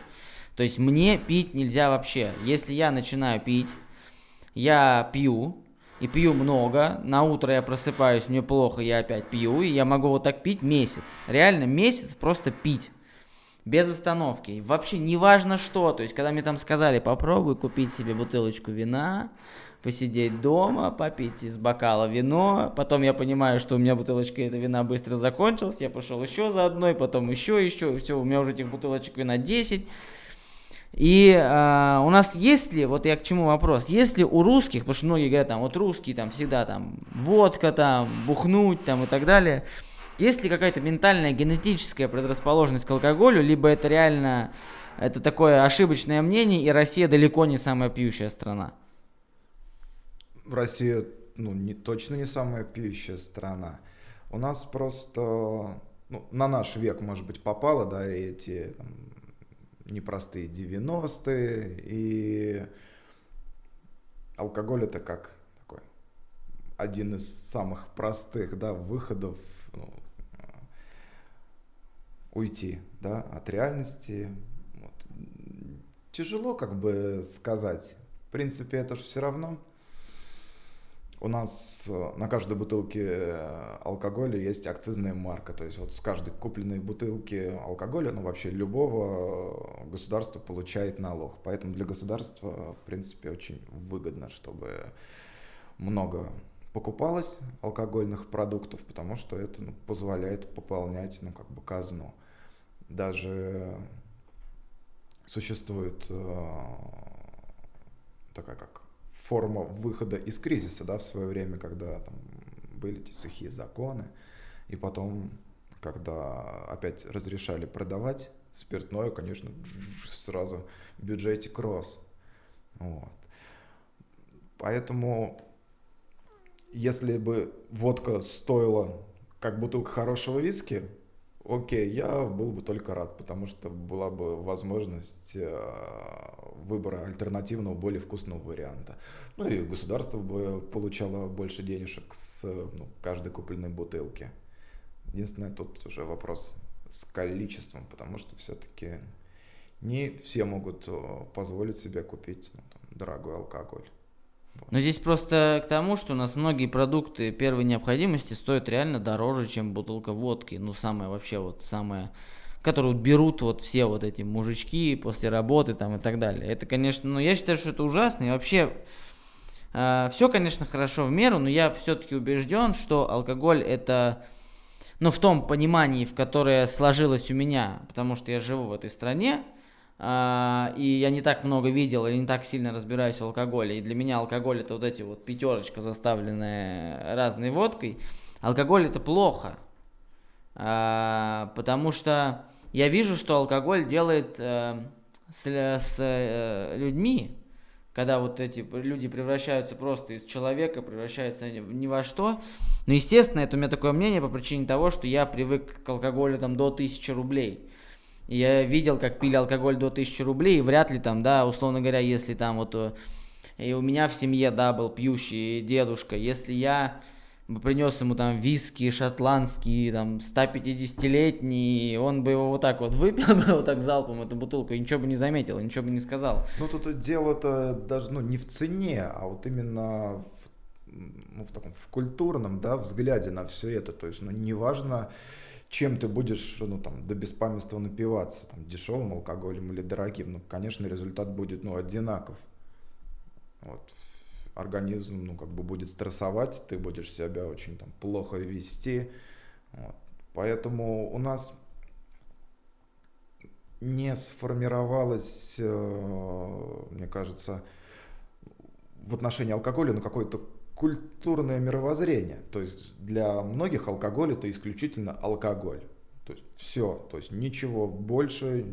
То есть мне пить нельзя вообще. Если я начинаю пить, я пью, и пью много, на утро я просыпаюсь, мне плохо, я опять пью, и я могу вот так пить месяц. Реально месяц просто пить. Без остановки. Вообще неважно что. То есть, когда мне там сказали, попробуй купить себе бутылочку вина, посидеть дома, попить из бокала вино. Потом я понимаю, что у меня бутылочка этого вина быстро закончилась. Я пошел еще за одной, потом еще, еще. Все, у меня уже этих бутылочек вина 10. И э, у нас есть ли, вот я к чему вопрос, есть ли у русских, потому что многие говорят, там, вот русские там всегда там водка там, бухнуть там и так далее, есть ли какая-то ментальная генетическая предрасположенность к алкоголю, либо это реально, это такое ошибочное мнение, и Россия далеко не самая пьющая страна? Россия, ну, не, точно не самая пьющая страна. У нас просто, ну, на наш век, может быть, попало, да, эти там, непростые 90-е, и алкоголь это как такой один из самых простых да, выходов ну, уйти да, от реальности. Вот. Тяжело как бы сказать. В принципе, это же все равно у нас э, на каждой бутылке э, алкоголя есть акцизная марка. То есть вот с каждой купленной бутылки алкоголя, ну вообще любого, э, государство получает налог. Поэтому для государства, в принципе, очень выгодно, чтобы много покупалось алкогольных продуктов, потому что это ну, позволяет пополнять, ну, как бы казну. Даже существует э, такая как форма выхода из кризиса, да, в свое время, когда там были эти сухие законы, и потом, когда опять разрешали продавать спиртное, конечно, сразу в бюджете кросс. Вот. Поэтому, если бы водка стоила как бутылка хорошего виски, окей, я был бы только рад, потому что была бы возможность э, выбора альтернативного, более вкусного варианта. Ну и государство бы получало больше денежек с ну, каждой купленной бутылки. Единственное, тут уже вопрос с количеством, потому что все-таки не все могут э, позволить себе купить ну, там, дорогой алкоголь. Но здесь просто к тому, что у нас многие продукты первой необходимости стоят реально дороже, чем бутылка водки. Ну, самое вообще вот самое, которую берут вот все вот эти мужички после работы там и так далее. Это, конечно, ну, я считаю, что это ужасно. И вообще, э, все, конечно, хорошо в меру, но я все-таки убежден, что алкоголь это, ну, в том понимании, в которое сложилось у меня, потому что я живу в этой стране, а, и я не так много видел или не так сильно разбираюсь в алкоголе. И для меня алкоголь это вот эти вот пятерочка, заставленная разной водкой. Алкоголь это плохо, а, потому что я вижу, что алкоголь делает э, с, с э, людьми, когда вот эти люди превращаются просто из человека, превращаются ни во что. Но, естественно, это у меня такое мнение по причине того, что я привык к алкоголю там до 1000 рублей. Я видел, как пили алкоголь до 1000 рублей, и вряд ли там, да, условно говоря, если там вот... Э, и у меня в семье, да, был пьющий дедушка. Если я принес ему там виски шотландские, там 150-летний, он бы его вот так вот выпил бы вот так залпом эту бутылку, и ничего бы не заметил, ничего бы не сказал. Ну тут дело-то даже ну, не в цене, а вот именно в, ну, в таком в культурном да, взгляде на все это. То есть ну, неважно, чем ты будешь ну, там, до беспамятства напиваться, там, дешевым алкоголем или дорогим, ну, конечно, результат будет ну, одинаков. Вот организм, ну, как бы будет стрессовать, ты будешь себя очень там плохо вести. Вот. Поэтому у нас не сформировалось, э, мне кажется, в отношении алкоголя, ну, какое-то культурное мировоззрение. То есть для многих алкоголь это исключительно алкоголь. То есть все, то есть ничего больше,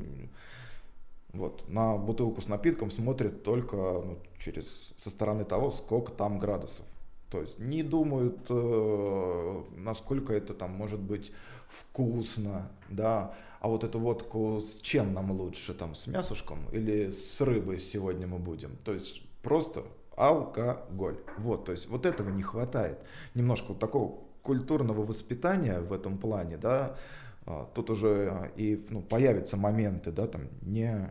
вот. На бутылку с напитком смотрят только ну, через, со стороны того, сколько там градусов. То есть не думают, э, насколько это там может быть вкусно, да. А вот эту водку с чем нам лучше, там, с мясушком или с рыбой сегодня мы будем? То есть просто алкоголь. Вот, то есть вот этого не хватает. Немножко вот такого культурного воспитания в этом плане, да, а, тут уже и ну, появятся моменты, да, там не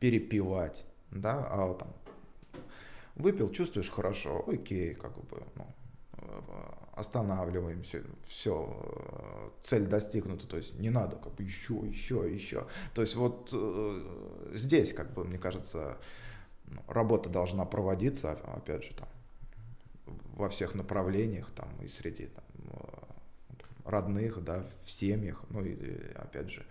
перепивать, да, а там выпил, чувствуешь хорошо, окей, как бы, ну, останавливаемся, все, цель достигнута, то есть не надо как бы еще, еще, еще. То есть вот э, здесь, как бы, мне кажется, работа должна проводиться, опять же, там, во всех направлениях, там, и среди там, родных, да, в семьях, ну и опять же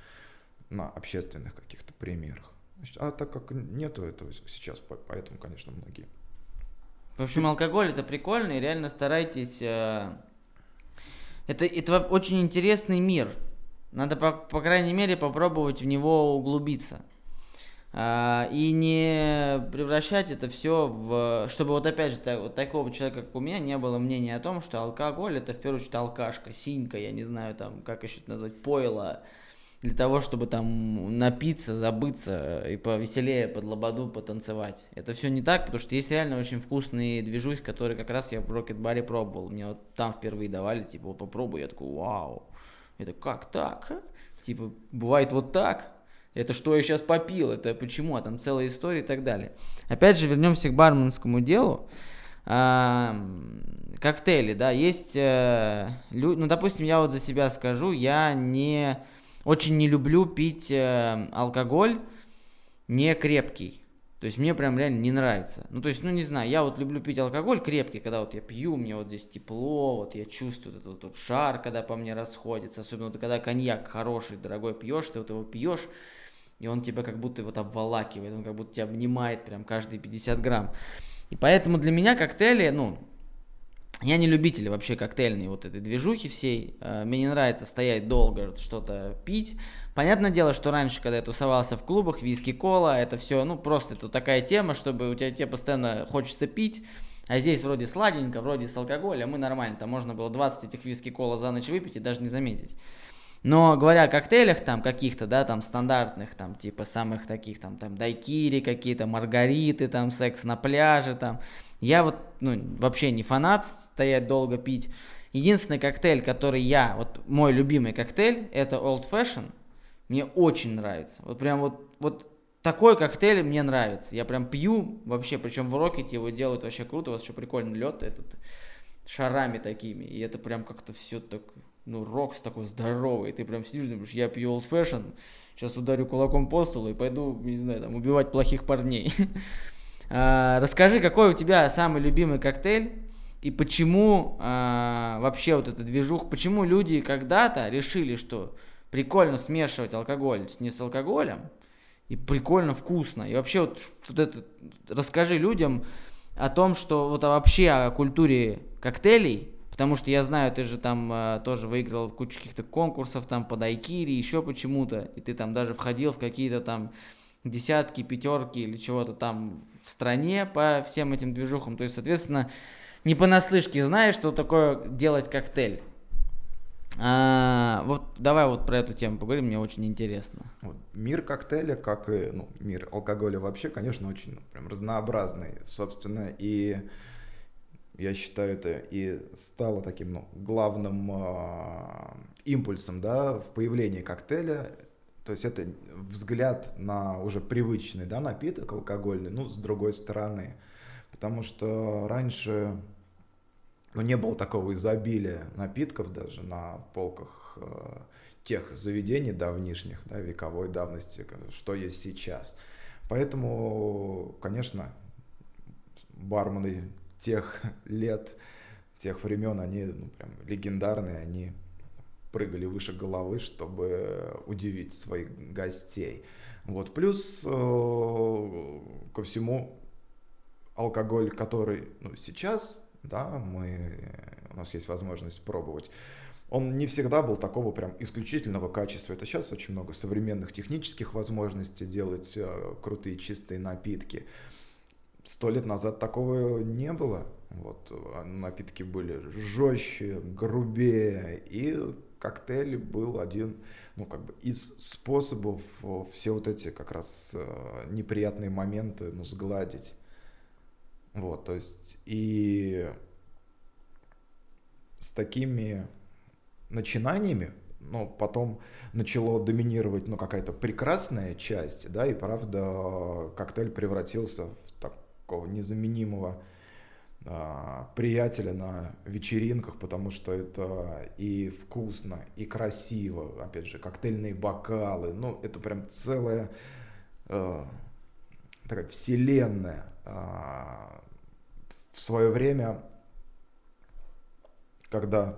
на общественных каких-то примерах. А так как нету этого сейчас, поэтому, конечно, многие. В общем, алкоголь это прикольно, и реально старайтесь. Э, это, это очень интересный мир. Надо, по, по крайней мере, попробовать в него углубиться. А, и не превращать это все в... Чтобы вот опять же так, вот такого человека, как у меня, не было мнения о том, что алкоголь это в первую очередь алкашка, синька, я не знаю там, как еще это назвать, пойло, для того, чтобы там напиться, забыться и повеселее под лободу потанцевать. Это все не так, потому что есть реально очень вкусные движухи, которые как раз я в Рокет-баре пробовал. Мне вот там впервые давали, типа, вот попробуй. Я такой, вау. Это как так? Типа, бывает вот так? Это что я сейчас попил, это почему, а там целая история и так далее. Опять же, вернемся к барменскому делу. А, коктейли, да, есть, э, лю, ну, допустим, я вот за себя скажу, я не, очень не люблю пить э, алкоголь не крепкий. То есть мне прям реально не нравится. Ну, то есть, ну, не знаю, я вот люблю пить алкоголь крепкий, когда вот я пью, мне вот здесь тепло, вот я чувствую этот вот, вот жар, когда по мне расходится. Особенно вот, когда коньяк хороший, дорогой пьешь, ты вот его пьешь, и он тебя как будто вот обволакивает, он как будто тебя обнимает прям каждые 50 грамм. И поэтому для меня коктейли, ну, я не любитель вообще коктейльной вот этой движухи всей. Э, мне не нравится стоять долго, что-то пить. Понятное дело, что раньше, когда я тусовался в клубах, виски, кола, это все, ну, просто это такая тема, чтобы у тебя тебе постоянно хочется пить. А здесь вроде сладенько, вроде с алкоголем, мы нормально. Там можно было 20 этих виски, кола за ночь выпить и даже не заметить. Но говоря о коктейлях там каких-то, да, там стандартных, там типа самых таких, там, там дайкири какие-то, маргариты, там секс на пляже, там, я вот, ну, вообще не фанат стоять долго пить. Единственный коктейль, который я, вот мой любимый коктейль, это Old Fashion. Мне очень нравится. Вот прям вот, вот такой коктейль мне нравится. Я прям пью вообще, причем в Рокете его делают вообще круто. У вас еще прикольный лед этот шарами такими. И это прям как-то все так ну, рокс такой здоровый, ты прям сидишь, думаешь, я пью old fashion, сейчас ударю кулаком по столу и пойду, не знаю, там, убивать плохих парней. а, расскажи, какой у тебя самый любимый коктейль и почему а, вообще вот эта движуха, почему люди когда-то решили, что прикольно смешивать алкоголь не с алкоголем, и прикольно вкусно. И вообще вот, вот это, расскажи людям о том, что вот вообще о культуре коктейлей, Потому что я знаю, ты же там э, тоже выиграл кучу каких-то конкурсов там по дайкири, еще почему-то, и ты там даже входил в какие-то там десятки, пятерки или чего-то там в стране по всем этим движухам. То есть, соответственно, не понаслышке знаешь, что такое делать коктейль. А, вот давай вот про эту тему поговорим, мне очень интересно. Мир коктейля, как и ну, мир алкоголя вообще, конечно, очень ну, прям разнообразный, собственно, и я считаю, это и стало таким ну, главным э, импульсом да, в появлении коктейля. То есть это взгляд на уже привычный да, напиток алкогольный, ну, с другой стороны. Потому что раньше ну, не было такого изобилия напитков даже на полках э, тех заведений давнишних, да, вековой давности, что есть сейчас. Поэтому, конечно, бармены тех лет, тех времен, они ну, прям легендарные, они прыгали выше головы, чтобы удивить своих гостей. Вот. Плюс э, ко всему алкоголь, который ну, сейчас да, мы, у нас есть возможность пробовать. Он не всегда был такого прям исключительного качества. Это сейчас очень много современных технических возможностей делать э, крутые чистые напитки. Сто лет назад такого не было. Вот, а напитки были жестче, грубее, и коктейль был один, ну, как бы из способов все вот эти как раз э, неприятные моменты, ну, сгладить. Вот, то есть и с такими начинаниями, ну, потом начало доминировать, ну, какая-то прекрасная часть, да, и правда коктейль превратился такого незаменимого а, приятеля на вечеринках, потому что это и вкусно, и красиво, опять же, коктейльные бокалы, ну, это прям целая э, такая вселенная. А, в свое время, когда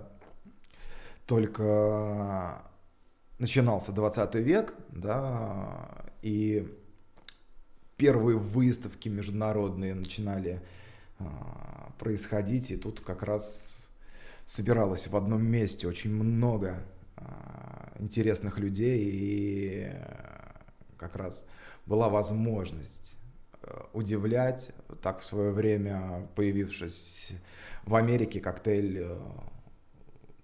только начинался 20 век, да, и первые выставки международные начинали а, происходить, и тут как раз собиралось в одном месте очень много а, интересных людей, и как раз была возможность Э, удивлять. Так в свое время, появившись в Америке, коктейль э,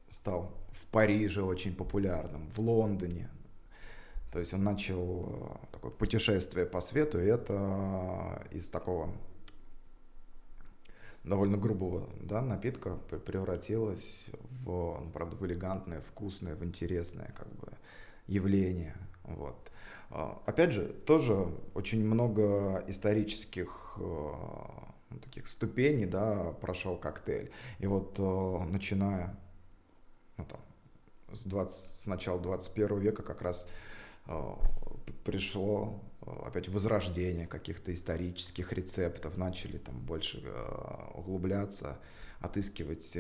стал в Париже очень популярным, в Лондоне. То есть он начал э, такое путешествие по свету, и это из такого довольно грубого да, напитка превратилось в, ну, правда, в элегантное, вкусное, в интересное как бы явление. Вот. А, опять же, тоже очень много исторических э, ну, таких ступеней, да, прошел коктейль. И вот э, начиная ну, там, с, 20, с начала 21 века как раз э, пришло опять возрождение каких-то исторических рецептов, начали там больше углубляться, отыскивать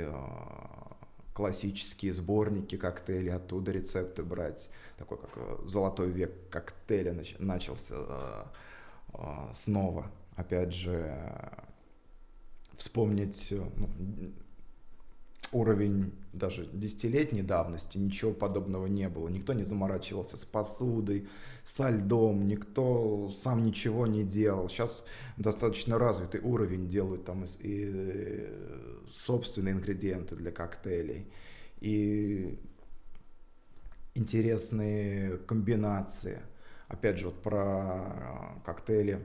классические сборники коктейлей, оттуда рецепты брать. Такой как э, золотой век коктейля начался э, э, снова. Опять же, вспомнить ну, уровень даже десятилетней давности, ничего подобного не было. Никто не заморачивался с посудой, со льдом, никто сам ничего не делал. Сейчас достаточно развитый уровень делают там и, и собственные ингредиенты для коктейлей. И интересные комбинации. Опять же, вот про коктейли,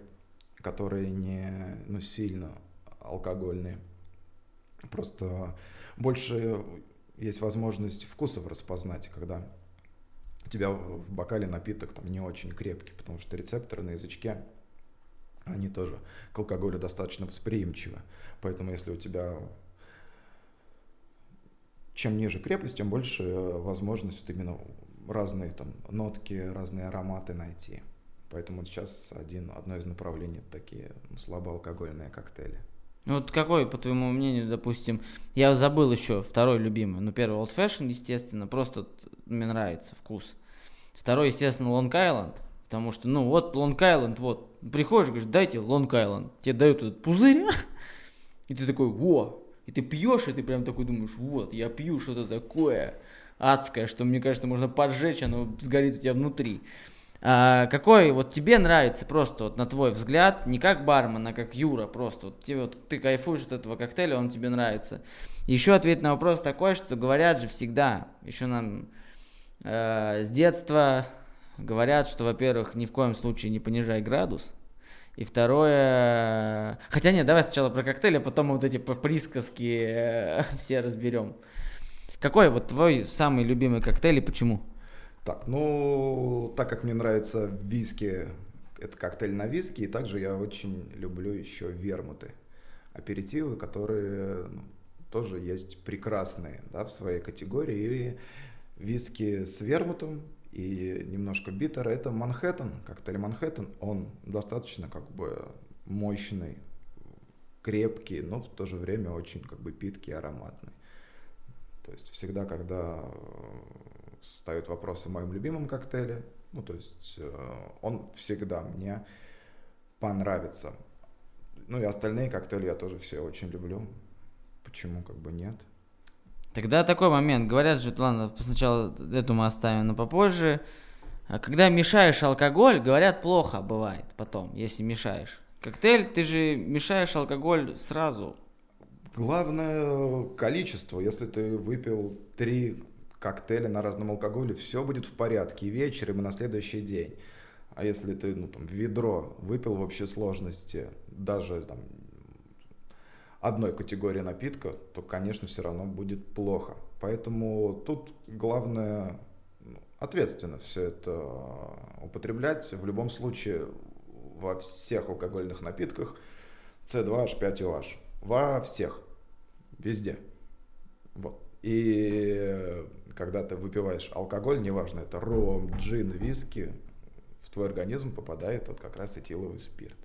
которые не ну, сильно алкогольные. Просто больше есть возможность вкусов распознать, когда у тебя в бокале напиток там не очень крепкий, потому что рецепторы на язычке, они тоже к алкоголю достаточно восприимчивы. Поэтому если у тебя чем ниже крепость, тем больше возможность вот именно разные там нотки, разные ароматы найти. Поэтому сейчас один, одно из направлений такие ну, слабоалкогольные коктейли. Вот какой, по твоему мнению, допустим, я забыл еще второй любимый. Ну, первый Old Fashion, естественно, просто мне нравится вкус. Второй, естественно, Long Island, потому что, ну, вот Long Island, вот, приходишь, говоришь, дайте Long Island, тебе дают этот пузырь, и ты такой, во, И ты пьешь, и ты прям такой думаешь, вот, я пью что-то такое адское, что, мне кажется, можно поджечь, оно сгорит у тебя внутри. А, какой вот тебе нравится просто вот на твой взгляд, не как бармен, а как Юра просто, вот, тебе, вот, ты кайфуешь от этого коктейля, он тебе нравится. Еще ответ на вопрос такой, что говорят же всегда, еще нам э, с детства говорят, что, во-первых, ни в коем случае не понижай градус, и второе... Хотя нет, давай сначала про коктейли, а потом вот эти присказки э, все разберем. Какой вот твой самый любимый коктейль и почему? Так, ну, так как мне нравится виски, это коктейль на виски, и также я очень люблю еще вермуты, аперитивы, которые ну, тоже есть прекрасные да, в своей категории. И виски с вермутом и немножко биттера. Это Манхэттен, коктейль Манхэттен. Он достаточно как бы мощный, крепкий, но в то же время очень как бы питкий, ароматный. То есть всегда, когда ставят вопросы о моем любимом коктейле, ну то есть э, он всегда мне понравится. Ну и остальные коктейли я тоже все очень люблю. Почему как бы нет? Тогда такой момент. Говорят же, ладно, сначала эту мы оставим, но попозже. А когда мешаешь алкоголь, говорят, плохо бывает потом, если мешаешь. Коктейль, ты же мешаешь алкоголь сразу. Главное количество. Если ты выпил три коктейля на разном алкоголе, все будет в порядке и вечером, и на следующий день. А если ты, ну, там, ведро выпил в общей сложности, даже там одной категории напитка, то, конечно, все равно будет плохо. Поэтому тут главное ну, ответственно все это употреблять. В любом случае, во всех алкогольных напитках C2H5OH. Во всех. Везде. Вот. И когда ты выпиваешь алкоголь, неважно, это ром, джин, виски, в твой организм попадает вот как раз этиловый спирт.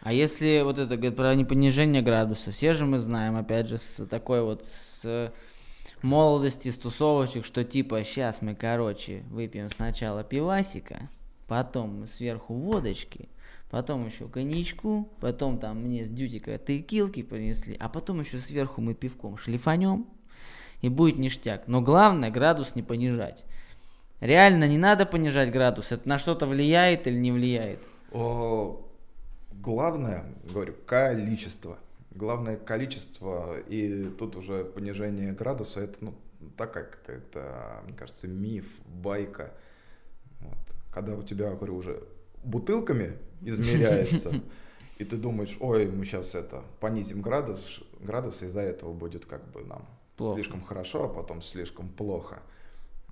А если вот это говорит про непонижение градуса, все же мы знаем, опять же, с такой вот с молодости, с тусовочек, что типа сейчас мы, короче, выпьем сначала пивасика, потом сверху водочки, потом еще коньячку, потом там мне с дютика текилки принесли, а потом еще сверху мы пивком шлифанем, и будет ништяк. Но главное градус не понижать. Реально не надо понижать градус, это на что-то влияет или не влияет? О, главное, говорю, количество. Главное количество, и тут уже понижение градуса, это, ну, такая какая-то, мне кажется, миф, байка. Вот. Когда у тебя, говорю, уже бутылками измеряется, и ты думаешь, ой, мы сейчас это понизим градус, градус, из-за этого будет как бы нам плохо. слишком хорошо, а потом слишком плохо.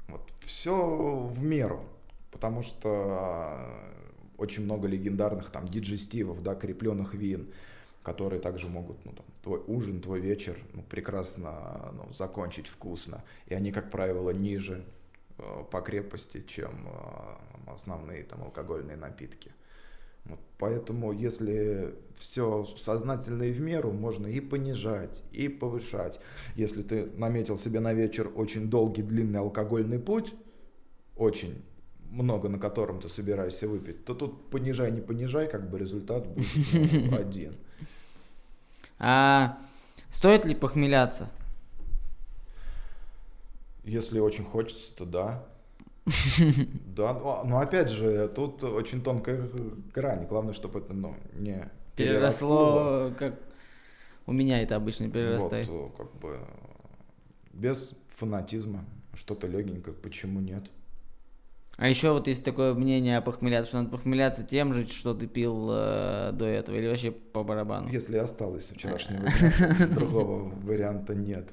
Вот все в меру, потому что очень много легендарных там диджестивов, да, крепленных вин, которые также могут, ну, там, твой ужин, твой вечер ну, прекрасно ну, закончить вкусно. И они, как правило, ниже э, по крепости, чем э, основные там алкогольные напитки. Вот, поэтому, если все сознательно и в меру, можно и понижать, и повышать. Если ты наметил себе на вечер очень долгий, длинный алкогольный путь, очень много, на котором ты собираешься выпить, то тут понижай, не понижай, как бы результат будет ну, один. А стоит ли похмеляться? Если очень хочется, то да. Да, но, но опять же, тут очень тонкая грань. Главное, чтобы это ну, не переросло, как у меня это обычно перерастает. Вот, как бы без фанатизма, что-то легенькое, почему нет? А еще вот есть такое мнение о похмеляться, что надо похмеляться тем же, что ты пил э, до этого, или вообще по барабану? Если осталось вчерашнего другого варианта нет.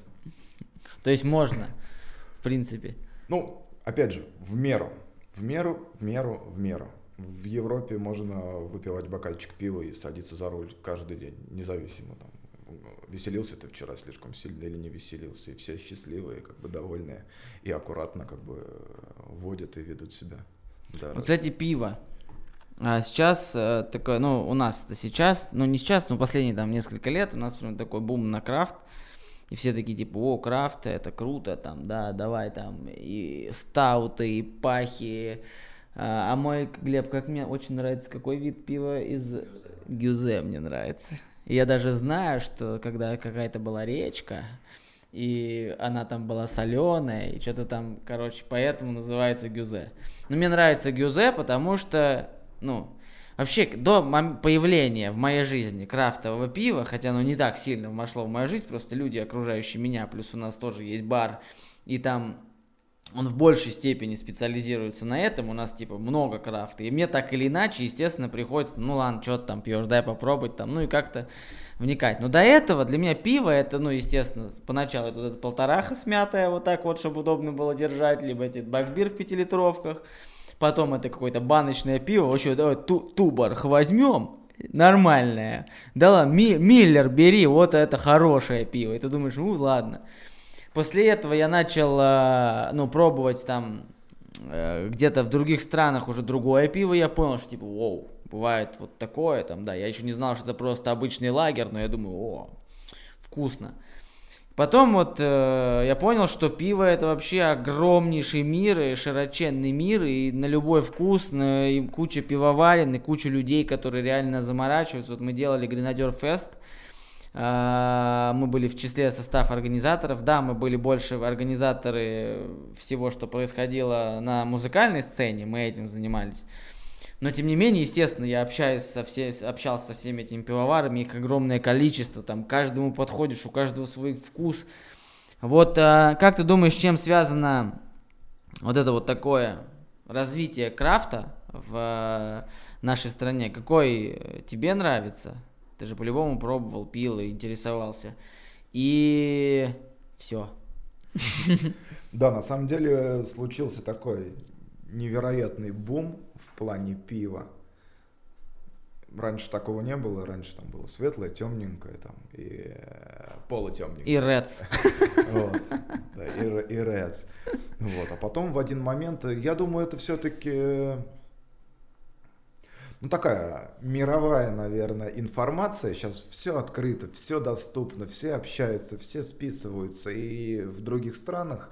То есть можно, в принципе. Ну, опять же, в меру. В меру, в меру, в меру. В Европе можно выпивать бокальчик пива и садиться за руль каждый день, независимо там, веселился ты вчера слишком сильно или не веселился, и все счастливые, как бы довольные, и аккуратно как бы водят и ведут себя. Да, вот, кстати, пиво. А сейчас э, такое, ну, у нас это сейчас, ну, не сейчас, но последние там несколько лет у нас прям такой бум на крафт. И все такие, типа, о, крафт, это круто, там, да, давай там и стауты, и пахи. А, а мой, Глеб, как мне очень нравится, какой вид пива из Гюзе мне нравится. Я даже знаю, что когда какая-то была речка, и она там была соленая, и что-то там, короче, поэтому называется гюзе. Но мне нравится гюзе, потому что, ну, вообще до появления в моей жизни крафтового пива, хотя оно не так сильно вошло в мою жизнь, просто люди, окружающие меня, плюс у нас тоже есть бар, и там он в большей степени специализируется на этом, у нас типа много крафта, и мне так или иначе, естественно, приходится, ну ладно, что ты там пьешь, дай попробовать там, ну и как-то вникать. Но до этого для меня пиво это, ну, естественно, поначалу это, это полтораха смятая, вот так вот, чтобы удобно было держать, либо эти бакбир в пятилитровках, потом это какое-то баночное пиво, вообще давай ту, тубарх возьмем, нормальное, да ладно, ми, Миллер бери, вот это хорошее пиво, и ты думаешь, ну ладно. После этого я начал, э, ну, пробовать там э, где-то в других странах уже другое пиво, я понял, что типа, вау, бывает вот такое, там, да, я еще не знал, что это просто обычный лагерь, но я думаю, о, вкусно. Потом вот э, я понял, что пиво это вообще огромнейший мир и широченный мир, и на любой вкус, на, и куча пивоварен, и куча людей, которые реально заморачиваются. Вот мы делали Гренадер Фест, а, мы были в числе состав организаторов. Да, мы были больше организаторы всего, что происходило на музыкальной сцене, мы этим занимались. Но тем не менее, естественно, я общаюсь со все, общался со всеми этими пивоварами, их огромное количество, там каждому подходишь, у каждого свой вкус. Вот а, как ты думаешь, чем связано вот это вот такое развитие крафта в а, нашей стране? Какой тебе нравится? Ты же по-любому пробовал, пил и интересовался. И все. Да, на самом деле случился такой невероятный бум в плане пива. Раньше такого не было, раньше там было светлое, темненькое там и э, полутемненькое. И Рец. Вот, да, и, и Рец. Вот, а потом в один момент, я думаю, это все-таки ну, такая мировая, наверное, информация. Сейчас все открыто, все доступно, все общаются, все списываются. И в других странах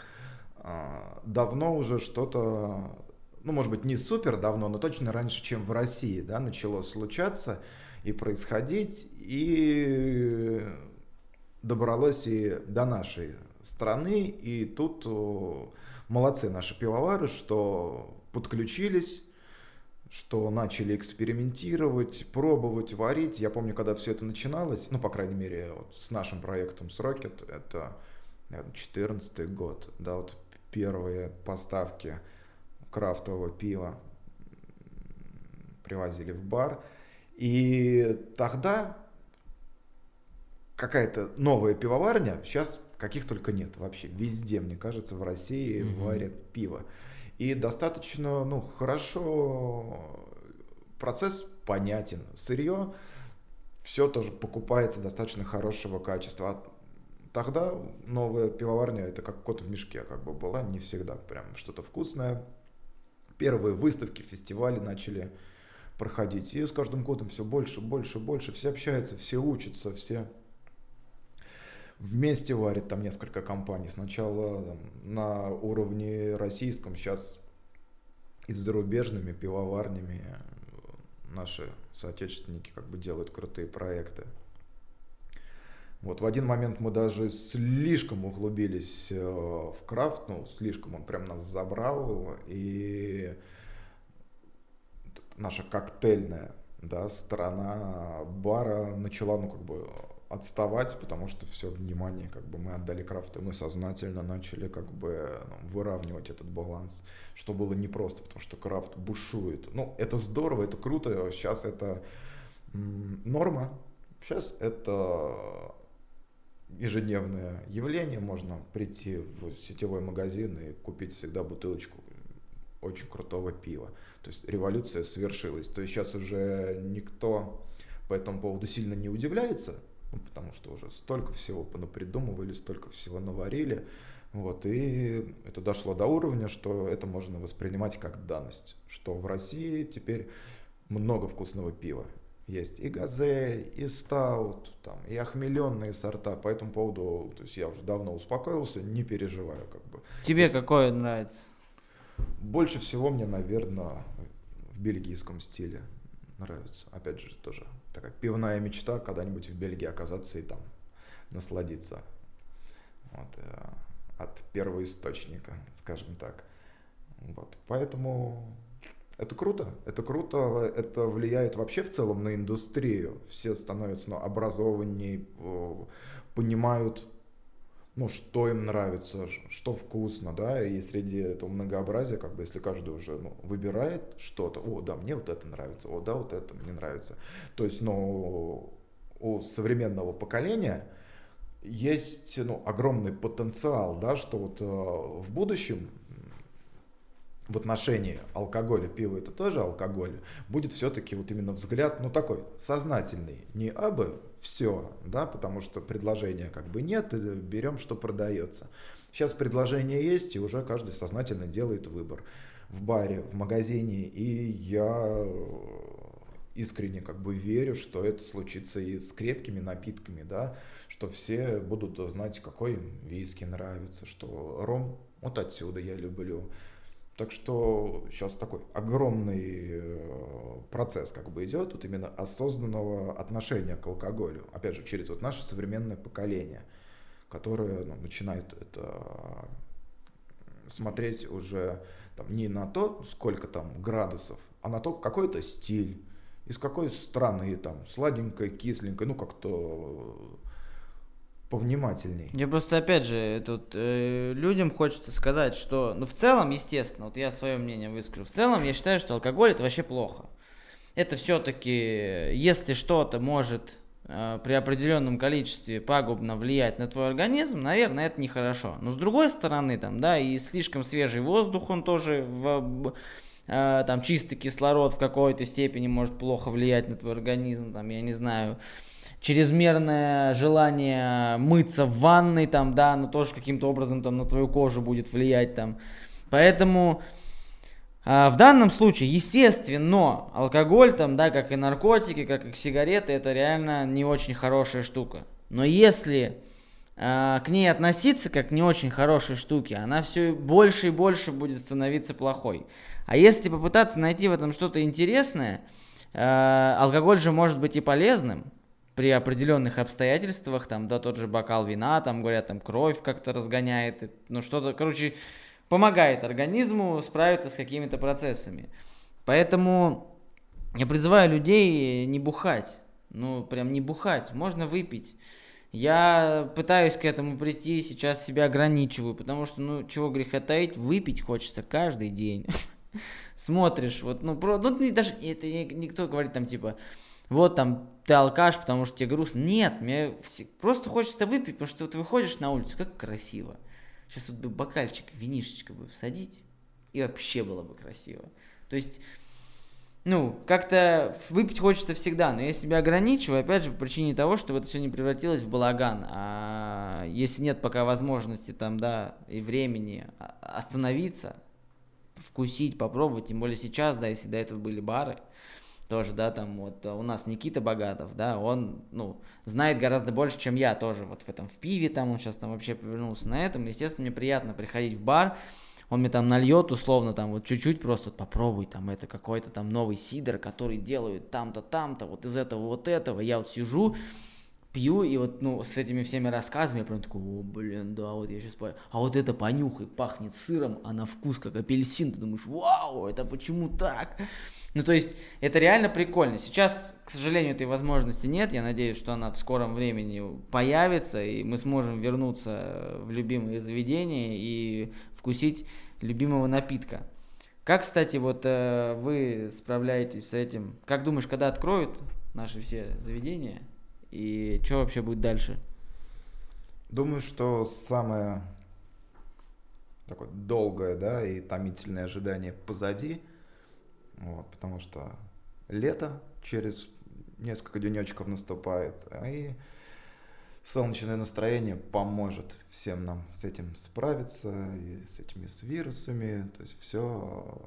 а, давно уже что-то, ну, может быть, не супер давно, но точно раньше, чем в России, да, начало случаться и происходить. И добралось и до нашей страны. И тут молодцы наши пивовары, что подключились что начали экспериментировать, пробовать, варить. Я помню, когда все это начиналось, ну, по крайней мере, вот с нашим проектом с Rocket, это 2014 год, да, вот первые поставки крафтового пива привозили в бар. И тогда какая-то новая пивоварня, сейчас каких только нет вообще, везде, мне кажется, в России mm-hmm. варят пиво. И достаточно, ну, хорошо, процесс понятен. Сырье, все тоже покупается достаточно хорошего качества. А тогда новая пивоварня, это как кот в мешке как бы была, не всегда прям что-то вкусное. Первые выставки, фестивали начали проходить. И с каждым годом все больше, больше, больше. Все общаются, все учатся, все вместе варит там несколько компаний. Сначала там, на уровне российском, сейчас и с зарубежными пивоварнями наши соотечественники как бы делают крутые проекты. Вот в один момент мы даже слишком углубились э, в крафт, ну, слишком он прям нас забрал, и наша коктейльная да, сторона бара начала, ну, как бы отставать, потому что все внимание как бы мы отдали крафту, и мы сознательно начали как бы ну, выравнивать этот баланс, что было непросто, потому что крафт бушует. Ну, это здорово, это круто, сейчас это норма, сейчас это ежедневное явление, можно прийти в сетевой магазин и купить всегда бутылочку очень крутого пива. То есть революция свершилась. То есть сейчас уже никто по этому поводу сильно не удивляется, ну, потому что уже столько всего понапридумывали, столько всего наварили. Вот, и это дошло до уровня, что это можно воспринимать как данность, что в России теперь много вкусного пива. Есть и газе, и стаут, там, и охмеленные сорта. По этому поводу то есть я уже давно успокоился, не переживаю. Как бы. Тебе есть, какое нравится? Больше всего мне, наверное, в бельгийском стиле нравится. Опять же, тоже такая пивная мечта когда-нибудь в Бельгии оказаться и там насладиться. Вот, э, от первоисточника, скажем так. Вот, поэтому это круто, это круто, это влияет вообще в целом на индустрию. Все становятся ну, образованнее, понимают ну, что им нравится, что вкусно, да, и среди этого многообразия, как бы, если каждый уже ну, выбирает что-то, о, да, мне вот это нравится, о, да, вот это мне нравится. То есть, ну, у современного поколения есть, ну, огромный потенциал, да, что вот э, в будущем в отношении алкоголя, пива это тоже алкоголь, будет все-таки вот именно взгляд, ну такой сознательный, не абы все, да, потому что предложения как бы нет, берем, что продается. Сейчас предложение есть, и уже каждый сознательно делает выбор. В баре, в магазине, и я искренне как бы верю, что это случится и с крепкими напитками, да, что все будут знать, какой им виски нравится, что ром вот отсюда я люблю, так что сейчас такой огромный э, процесс как бы идет, вот именно осознанного отношения к алкоголю. Опять же, через вот наше современное поколение, которое ну, начинает это смотреть уже там, не на то, сколько там градусов, а на то, какой это стиль, из какой страны, там, сладенькое, кисленькое, ну, как-то повнимательней. Я просто, опять же, тут э, людям хочется сказать, что, ну, в целом, естественно, вот я свое мнение выскажу, в целом я считаю, что алкоголь это вообще плохо. Это все-таки, если что-то может э, при определенном количестве пагубно влиять на твой организм, наверное, это нехорошо. Но с другой стороны, там, да, и слишком свежий воздух, он тоже в э, там чистый кислород в какой-то степени может плохо влиять на твой организм, там, я не знаю, чрезмерное желание мыться в ванной, там, да, но тоже каким-то образом там на твою кожу будет влиять там. Поэтому а, в данном случае, естественно, алкоголь там, да, как и наркотики, как и сигареты, это реально не очень хорошая штука. Но если а, к ней относиться как к не очень хорошей штуке, она все больше и больше будет становиться плохой. А если попытаться найти в этом что-то интересное, а, алкоголь же может быть и полезным, при определенных обстоятельствах, там, да, тот же бокал вина, там, говорят, там, кровь как-то разгоняет, ну, что-то, короче, помогает организму справиться с какими-то процессами. Поэтому я призываю людей не бухать, ну, прям не бухать, можно выпить. Я пытаюсь к этому прийти, сейчас себя ограничиваю, потому что, ну, чего греха таить, выпить хочется каждый день. Смотришь, вот, ну, про, ну, даже это никто говорит там, типа, вот там ты алкаш, потому что тебе грустно. Нет, мне все... просто хочется выпить, потому что ты выходишь на улицу, как красиво. Сейчас вот бы бокальчик, винишечка бы всадить, и вообще было бы красиво. То есть, ну, как-то выпить хочется всегда, но я себя ограничиваю, опять же, по причине того, что это все не превратилось в балаган. А если нет пока возможности там, да, и времени остановиться, вкусить, попробовать, тем более сейчас, да, если до этого были бары, тоже, да, там вот у нас Никита Богатов, да, он, ну, знает гораздо больше, чем я тоже, вот в этом, в пиве там, он сейчас там вообще повернулся на этом, естественно, мне приятно приходить в бар, он мне там нальет условно там вот чуть-чуть просто попробуй там это какой-то там новый сидр, который делают там-то, там-то, вот из этого, вот этого, я вот сижу, пью, и вот, ну, с этими всеми рассказами я прям такой, о, блин, да, вот я сейчас пою. А вот это понюхай, пахнет сыром, а на вкус как апельсин, ты думаешь, вау, это почему так? Ну, то есть, это реально прикольно. Сейчас, к сожалению, этой возможности нет. Я надеюсь, что она в скором времени появится, и мы сможем вернуться в любимые заведения и вкусить любимого напитка. Как, кстати, вот э, вы справляетесь с этим? Как думаешь, когда откроют наши все заведения? И что вообще будет дальше? Думаю, что самое такое долгое, да, и томительное ожидание позади. Вот, потому что лето через несколько денечков наступает, и солнечное настроение поможет всем нам с этим справиться, и с этими с вирусами, то есть все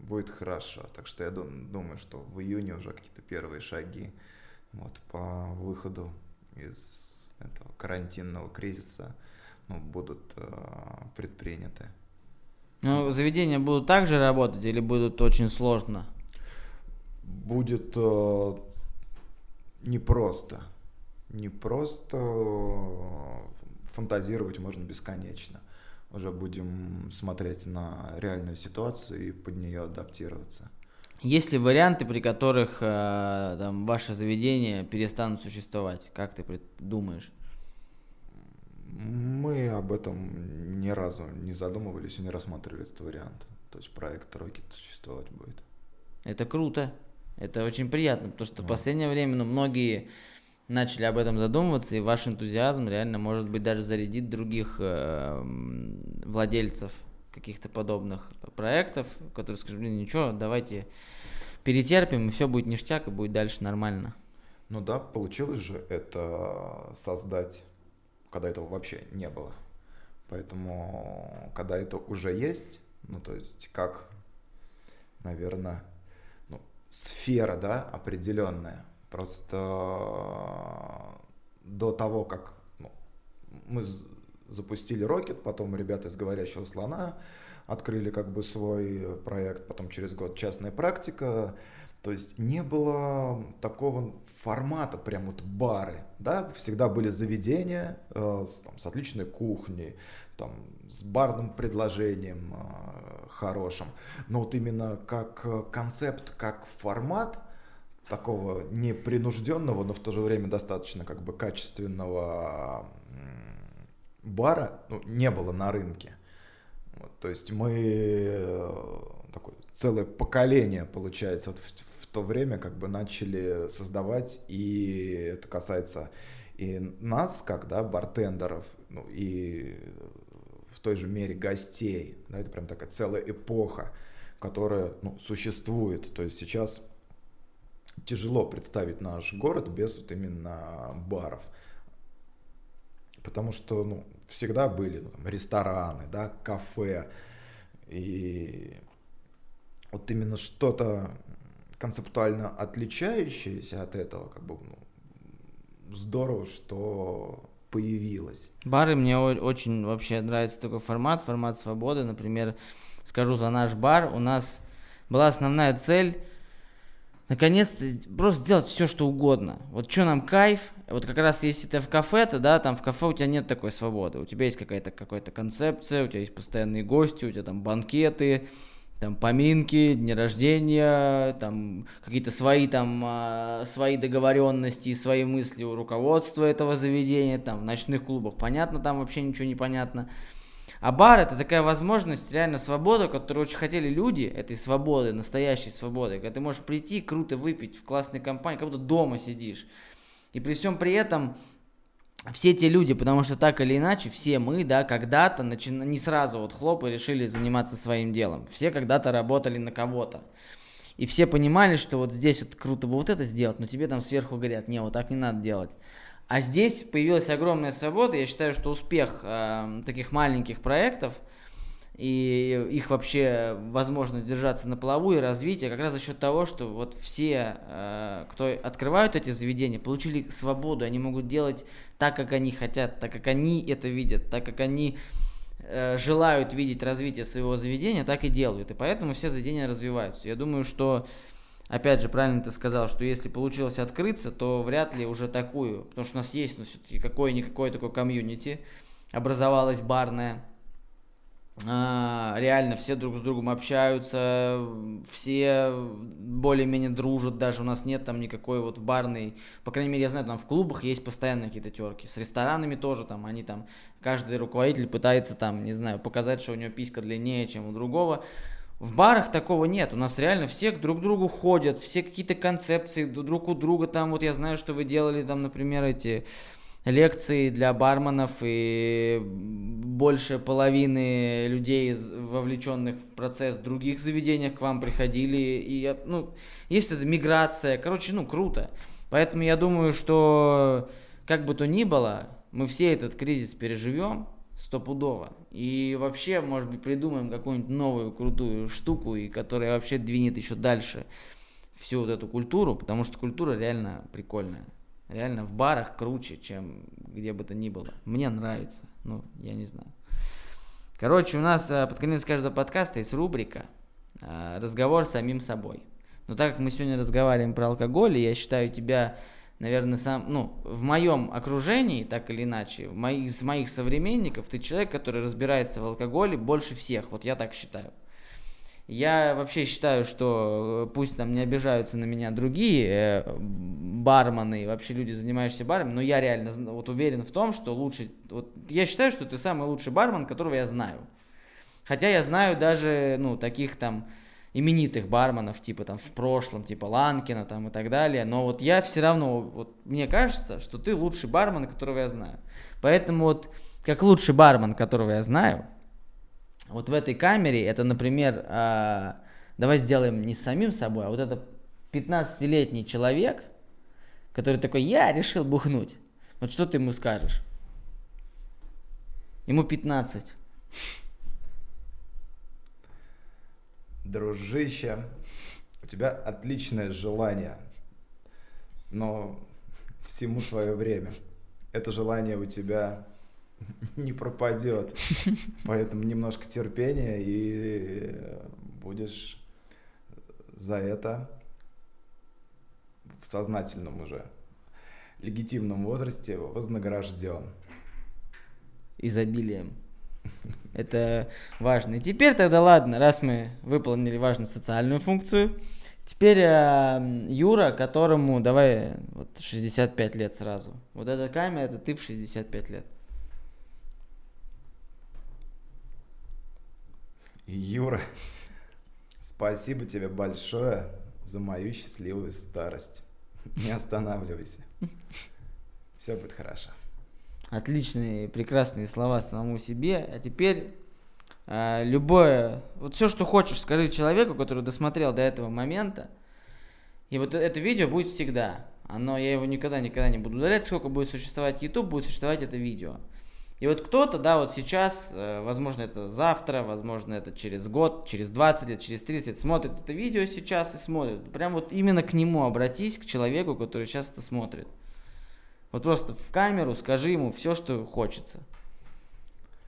будет хорошо. Так что я думаю, что в июне уже какие-то первые шаги вот, по выходу из этого карантинного кризиса ну, будут э, предприняты. Ну, заведения будут также работать или будут очень сложно? будет э, непросто. Непросто фантазировать можно бесконечно. Уже будем смотреть на реальную ситуацию и под нее адаптироваться. Есть ли варианты, при которых э, там, ваше заведение перестанут существовать? Как ты думаешь? Мы об этом ни разу не задумывались и не рассматривали этот вариант. То есть проект Rocket существовать будет. Это круто. Это очень приятно, потому что в последнее время ну, многие начали об этом задумываться, и ваш энтузиазм реально, может быть, даже зарядит других э, владельцев каких-то подобных проектов, которые скажут, блин, ничего, давайте перетерпим, и все будет ништяк, и будет дальше нормально. Ну да, получилось же это создать, когда этого вообще не было. Поэтому, когда это уже есть, ну то есть как, наверное, ну, сфера, да, определенная. Просто до того, как ну, мы запустили Rocket, потом ребята из «Говорящего слона» открыли как бы свой проект, потом через год частная практика. То есть не было такого формата, прям вот бары, да, всегда были заведения э, с, там, с отличной кухней, там, с барным предложением э, хорошим, но вот именно как концепт, как формат такого непринужденного, но в то же время достаточно как бы качественного бара ну, не было на рынке. Вот, то есть мы э, такое целое поколение, получается, вот в то время как бы начали создавать, и это касается и нас, как да, бартендеров, ну, и в той же мере гостей. Да, это прям такая целая эпоха, которая ну, существует. То есть сейчас тяжело представить наш город без вот именно баров потому что ну, всегда были ну, там, рестораны, да, кафе, и вот именно что-то концептуально отличающееся от этого, как бы ну, здорово, что появилось. Бары мне очень вообще нравится такой формат, формат свободы. Например, скажу за наш бар, у нас была основная цель наконец-то просто сделать все, что угодно. Вот что нам кайф, вот как раз если ты в кафе, то да, там в кафе у тебя нет такой свободы. У тебя есть какая-то какая-то концепция, у тебя есть постоянные гости, у тебя там банкеты, там поминки, дни рождения, там какие-то свои там э, свои договоренности, свои мысли у руководства этого заведения, там в ночных клубах понятно, там вообще ничего не понятно. А бар это такая возможность, реально свобода, которую очень хотели люди, этой свободы, настоящей свободы. Когда ты можешь прийти, круто выпить в классной компании, как будто дома сидишь. И при всем при этом все те люди, потому что так или иначе, все мы, да, когда-то, начи... не сразу вот хлоп и решили заниматься своим делом. Все когда-то работали на кого-то. И все понимали, что вот здесь вот круто бы вот это сделать, но тебе там сверху говорят, не, вот так не надо делать. А здесь появилась огромная свобода. Я считаю, что успех э, таких маленьких проектов и их вообще возможность держаться на плаву и развитие как раз за счет того, что вот все, э, кто открывают эти заведения, получили свободу. Они могут делать так, как они хотят, так как они это видят, так как они э, желают видеть развитие своего заведения, так и делают. И поэтому все заведения развиваются. Я думаю, что опять же, правильно ты сказал, что если получилось открыться, то вряд ли уже такую, потому что у нас есть, ну, все-таки какое-никакое такое комьюнити, образовалось барное, а, реально все друг с другом общаются, все более-менее дружат, даже у нас нет там никакой вот в барной, по крайней мере, я знаю, там в клубах есть постоянно какие-то терки, с ресторанами тоже там, они там, каждый руководитель пытается там, не знаю, показать, что у него писька длиннее, чем у другого, в барах такого нет. У нас реально все друг к другу ходят, все какие-то концепции друг у друга. Там вот я знаю, что вы делали там, например, эти лекции для барменов, и больше половины людей, вовлеченных в процесс в других заведениях, к вам приходили. И, ну, есть эта миграция. Короче, ну, круто. Поэтому я думаю, что как бы то ни было, мы все этот кризис переживем стопудово. И вообще, может быть, придумаем какую-нибудь новую крутую штуку, и которая вообще двинет еще дальше всю вот эту культуру, потому что культура реально прикольная. Реально в барах круче, чем где бы то ни было. Мне нравится. Ну, я не знаю. Короче, у нас э, под конец каждого подкаста есть рубрика э, «Разговор с самим собой». Но так как мы сегодня разговариваем про алкоголь, я считаю тебя, наверное, сам, ну, в моем окружении, так или иначе, из моих современников, ты человек, который разбирается в алкоголе больше всех. Вот я так считаю. Я вообще считаю, что э, пусть там не обижаются на меня другие э, бармены, вообще люди, занимающиеся барами, но я реально вот уверен в том, что лучше... Вот, я считаю, что ты самый лучший бармен, которого я знаю. Хотя я знаю даже, ну, таких там именитых барменов, типа там в прошлом, типа Ланкина там и так далее. Но вот я все равно, вот мне кажется, что ты лучший бармен, которого я знаю. Поэтому вот как лучший бармен, которого я знаю, вот в этой камере, это, например, э, давай сделаем не с самим собой, а вот это 15-летний человек, который такой, я решил бухнуть. Вот что ты ему скажешь? Ему 15. Дружище, у тебя отличное желание, но всему свое время. Это желание у тебя не пропадет. Поэтому немножко терпения и будешь за это в сознательном уже легитимном возрасте вознагражден. Изобилием. Это важно. И теперь тогда ладно, раз мы выполнили важную социальную функцию, теперь э, Юра, которому давай вот 65 лет сразу. Вот эта камера, это ты в 65 лет. Юра, спасибо тебе большое за мою счастливую старость. Не останавливайся. Все будет хорошо отличные, прекрасные слова самому себе. А теперь э, любое, вот все, что хочешь, скажи человеку, который досмотрел до этого момента. И вот это видео будет всегда. Оно, я его никогда, никогда не буду удалять, сколько будет существовать YouTube, будет существовать это видео. И вот кто-то, да, вот сейчас, э, возможно, это завтра, возможно, это через год, через 20 лет, через 30 лет, смотрит это видео сейчас и смотрит. Прям вот именно к нему обратись, к человеку, который сейчас это смотрит. Вот просто в камеру скажи ему все, что хочется.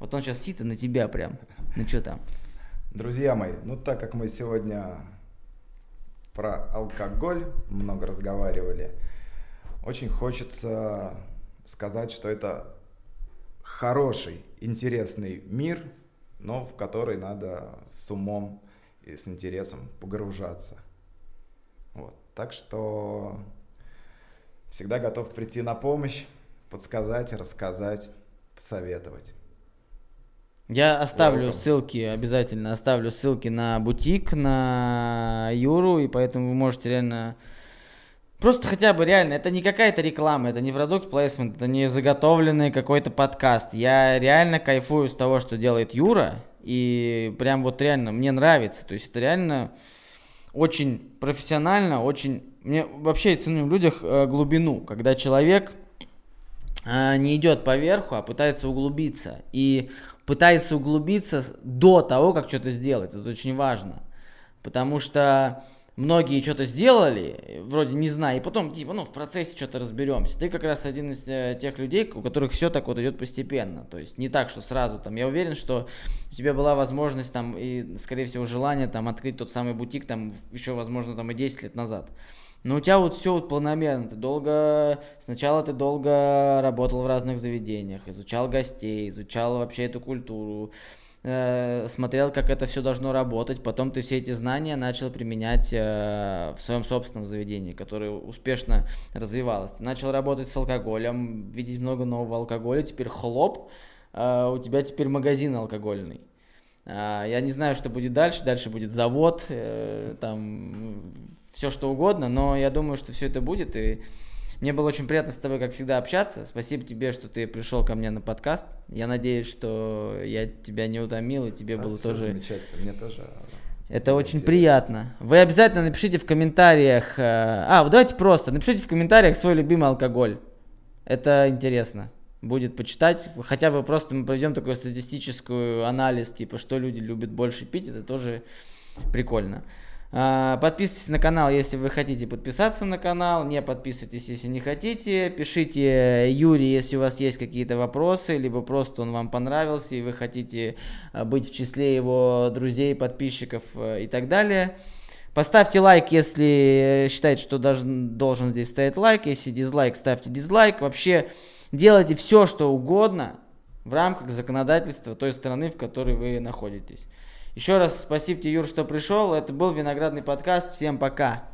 Вот он сейчас сидит на тебя прям. Ну что там? Друзья мои, ну так как мы сегодня про алкоголь много разговаривали, очень хочется сказать, что это хороший, интересный мир, но в который надо с умом и с интересом погружаться. Вот. Так что Всегда готов прийти на помощь, подсказать, рассказать, посоветовать. Я оставлю Welcome. ссылки, обязательно оставлю ссылки на бутик, на Юру, и поэтому вы можете реально... Просто хотя бы реально, это не какая-то реклама, это не продукт плейсмент, это не заготовленный какой-то подкаст. Я реально кайфую с того, что делает Юра, и прям вот реально мне нравится. То есть это реально очень профессионально, очень мне вообще ценю в людях э, глубину, когда человек э, не идет по верху, а пытается углубиться. И пытается углубиться до того, как что-то сделать. Это очень важно. Потому что многие что-то сделали, вроде не знаю, и потом, типа, ну, в процессе что-то разберемся. Ты как раз один из э, тех людей, у которых все так вот идет постепенно. То есть не так, что сразу там. Я уверен, что у тебя была возможность там и, скорее всего, желание там открыть тот самый бутик там еще, возможно, там и 10 лет назад. Но у тебя вот все вот планомерно. Ты долго, сначала ты долго работал в разных заведениях, изучал гостей, изучал вообще эту культуру, э, смотрел, как это все должно работать. Потом ты все эти знания начал применять э, в своем собственном заведении, которое успешно развивалось. Ты начал работать с алкоголем, видеть много нового алкоголя. Теперь хлоп, э, у тебя теперь магазин алкогольный. Uh, я не знаю, что будет дальше. Дальше будет завод, э, там все что угодно, но я думаю, что все это будет, и мне было очень приятно с тобой, как всегда, общаться. Спасибо тебе, что ты пришел ко мне на подкаст. Я надеюсь, что я тебя не утомил, и тебе а, было тоже... замечательно, мне тоже... Это очень приятно. Вы обязательно напишите в комментариях... Э, а, давайте просто, напишите в комментариях свой любимый алкоголь. Это интересно будет почитать. Хотя бы просто мы проведем такой статистический анализ, типа, что люди любят больше пить, это тоже прикольно. А, подписывайтесь на канал, если вы хотите подписаться на канал. Не подписывайтесь, если не хотите. Пишите Юре, если у вас есть какие-то вопросы, либо просто он вам понравился, и вы хотите а, быть в числе его друзей, подписчиков э, и так далее. Поставьте лайк, если считаете, что должен, должен здесь стоять лайк. Если дизлайк, ставьте дизлайк. Вообще делайте все, что угодно в рамках законодательства той страны, в которой вы находитесь. Еще раз спасибо тебе, Юр, что пришел. Это был Виноградный подкаст. Всем пока.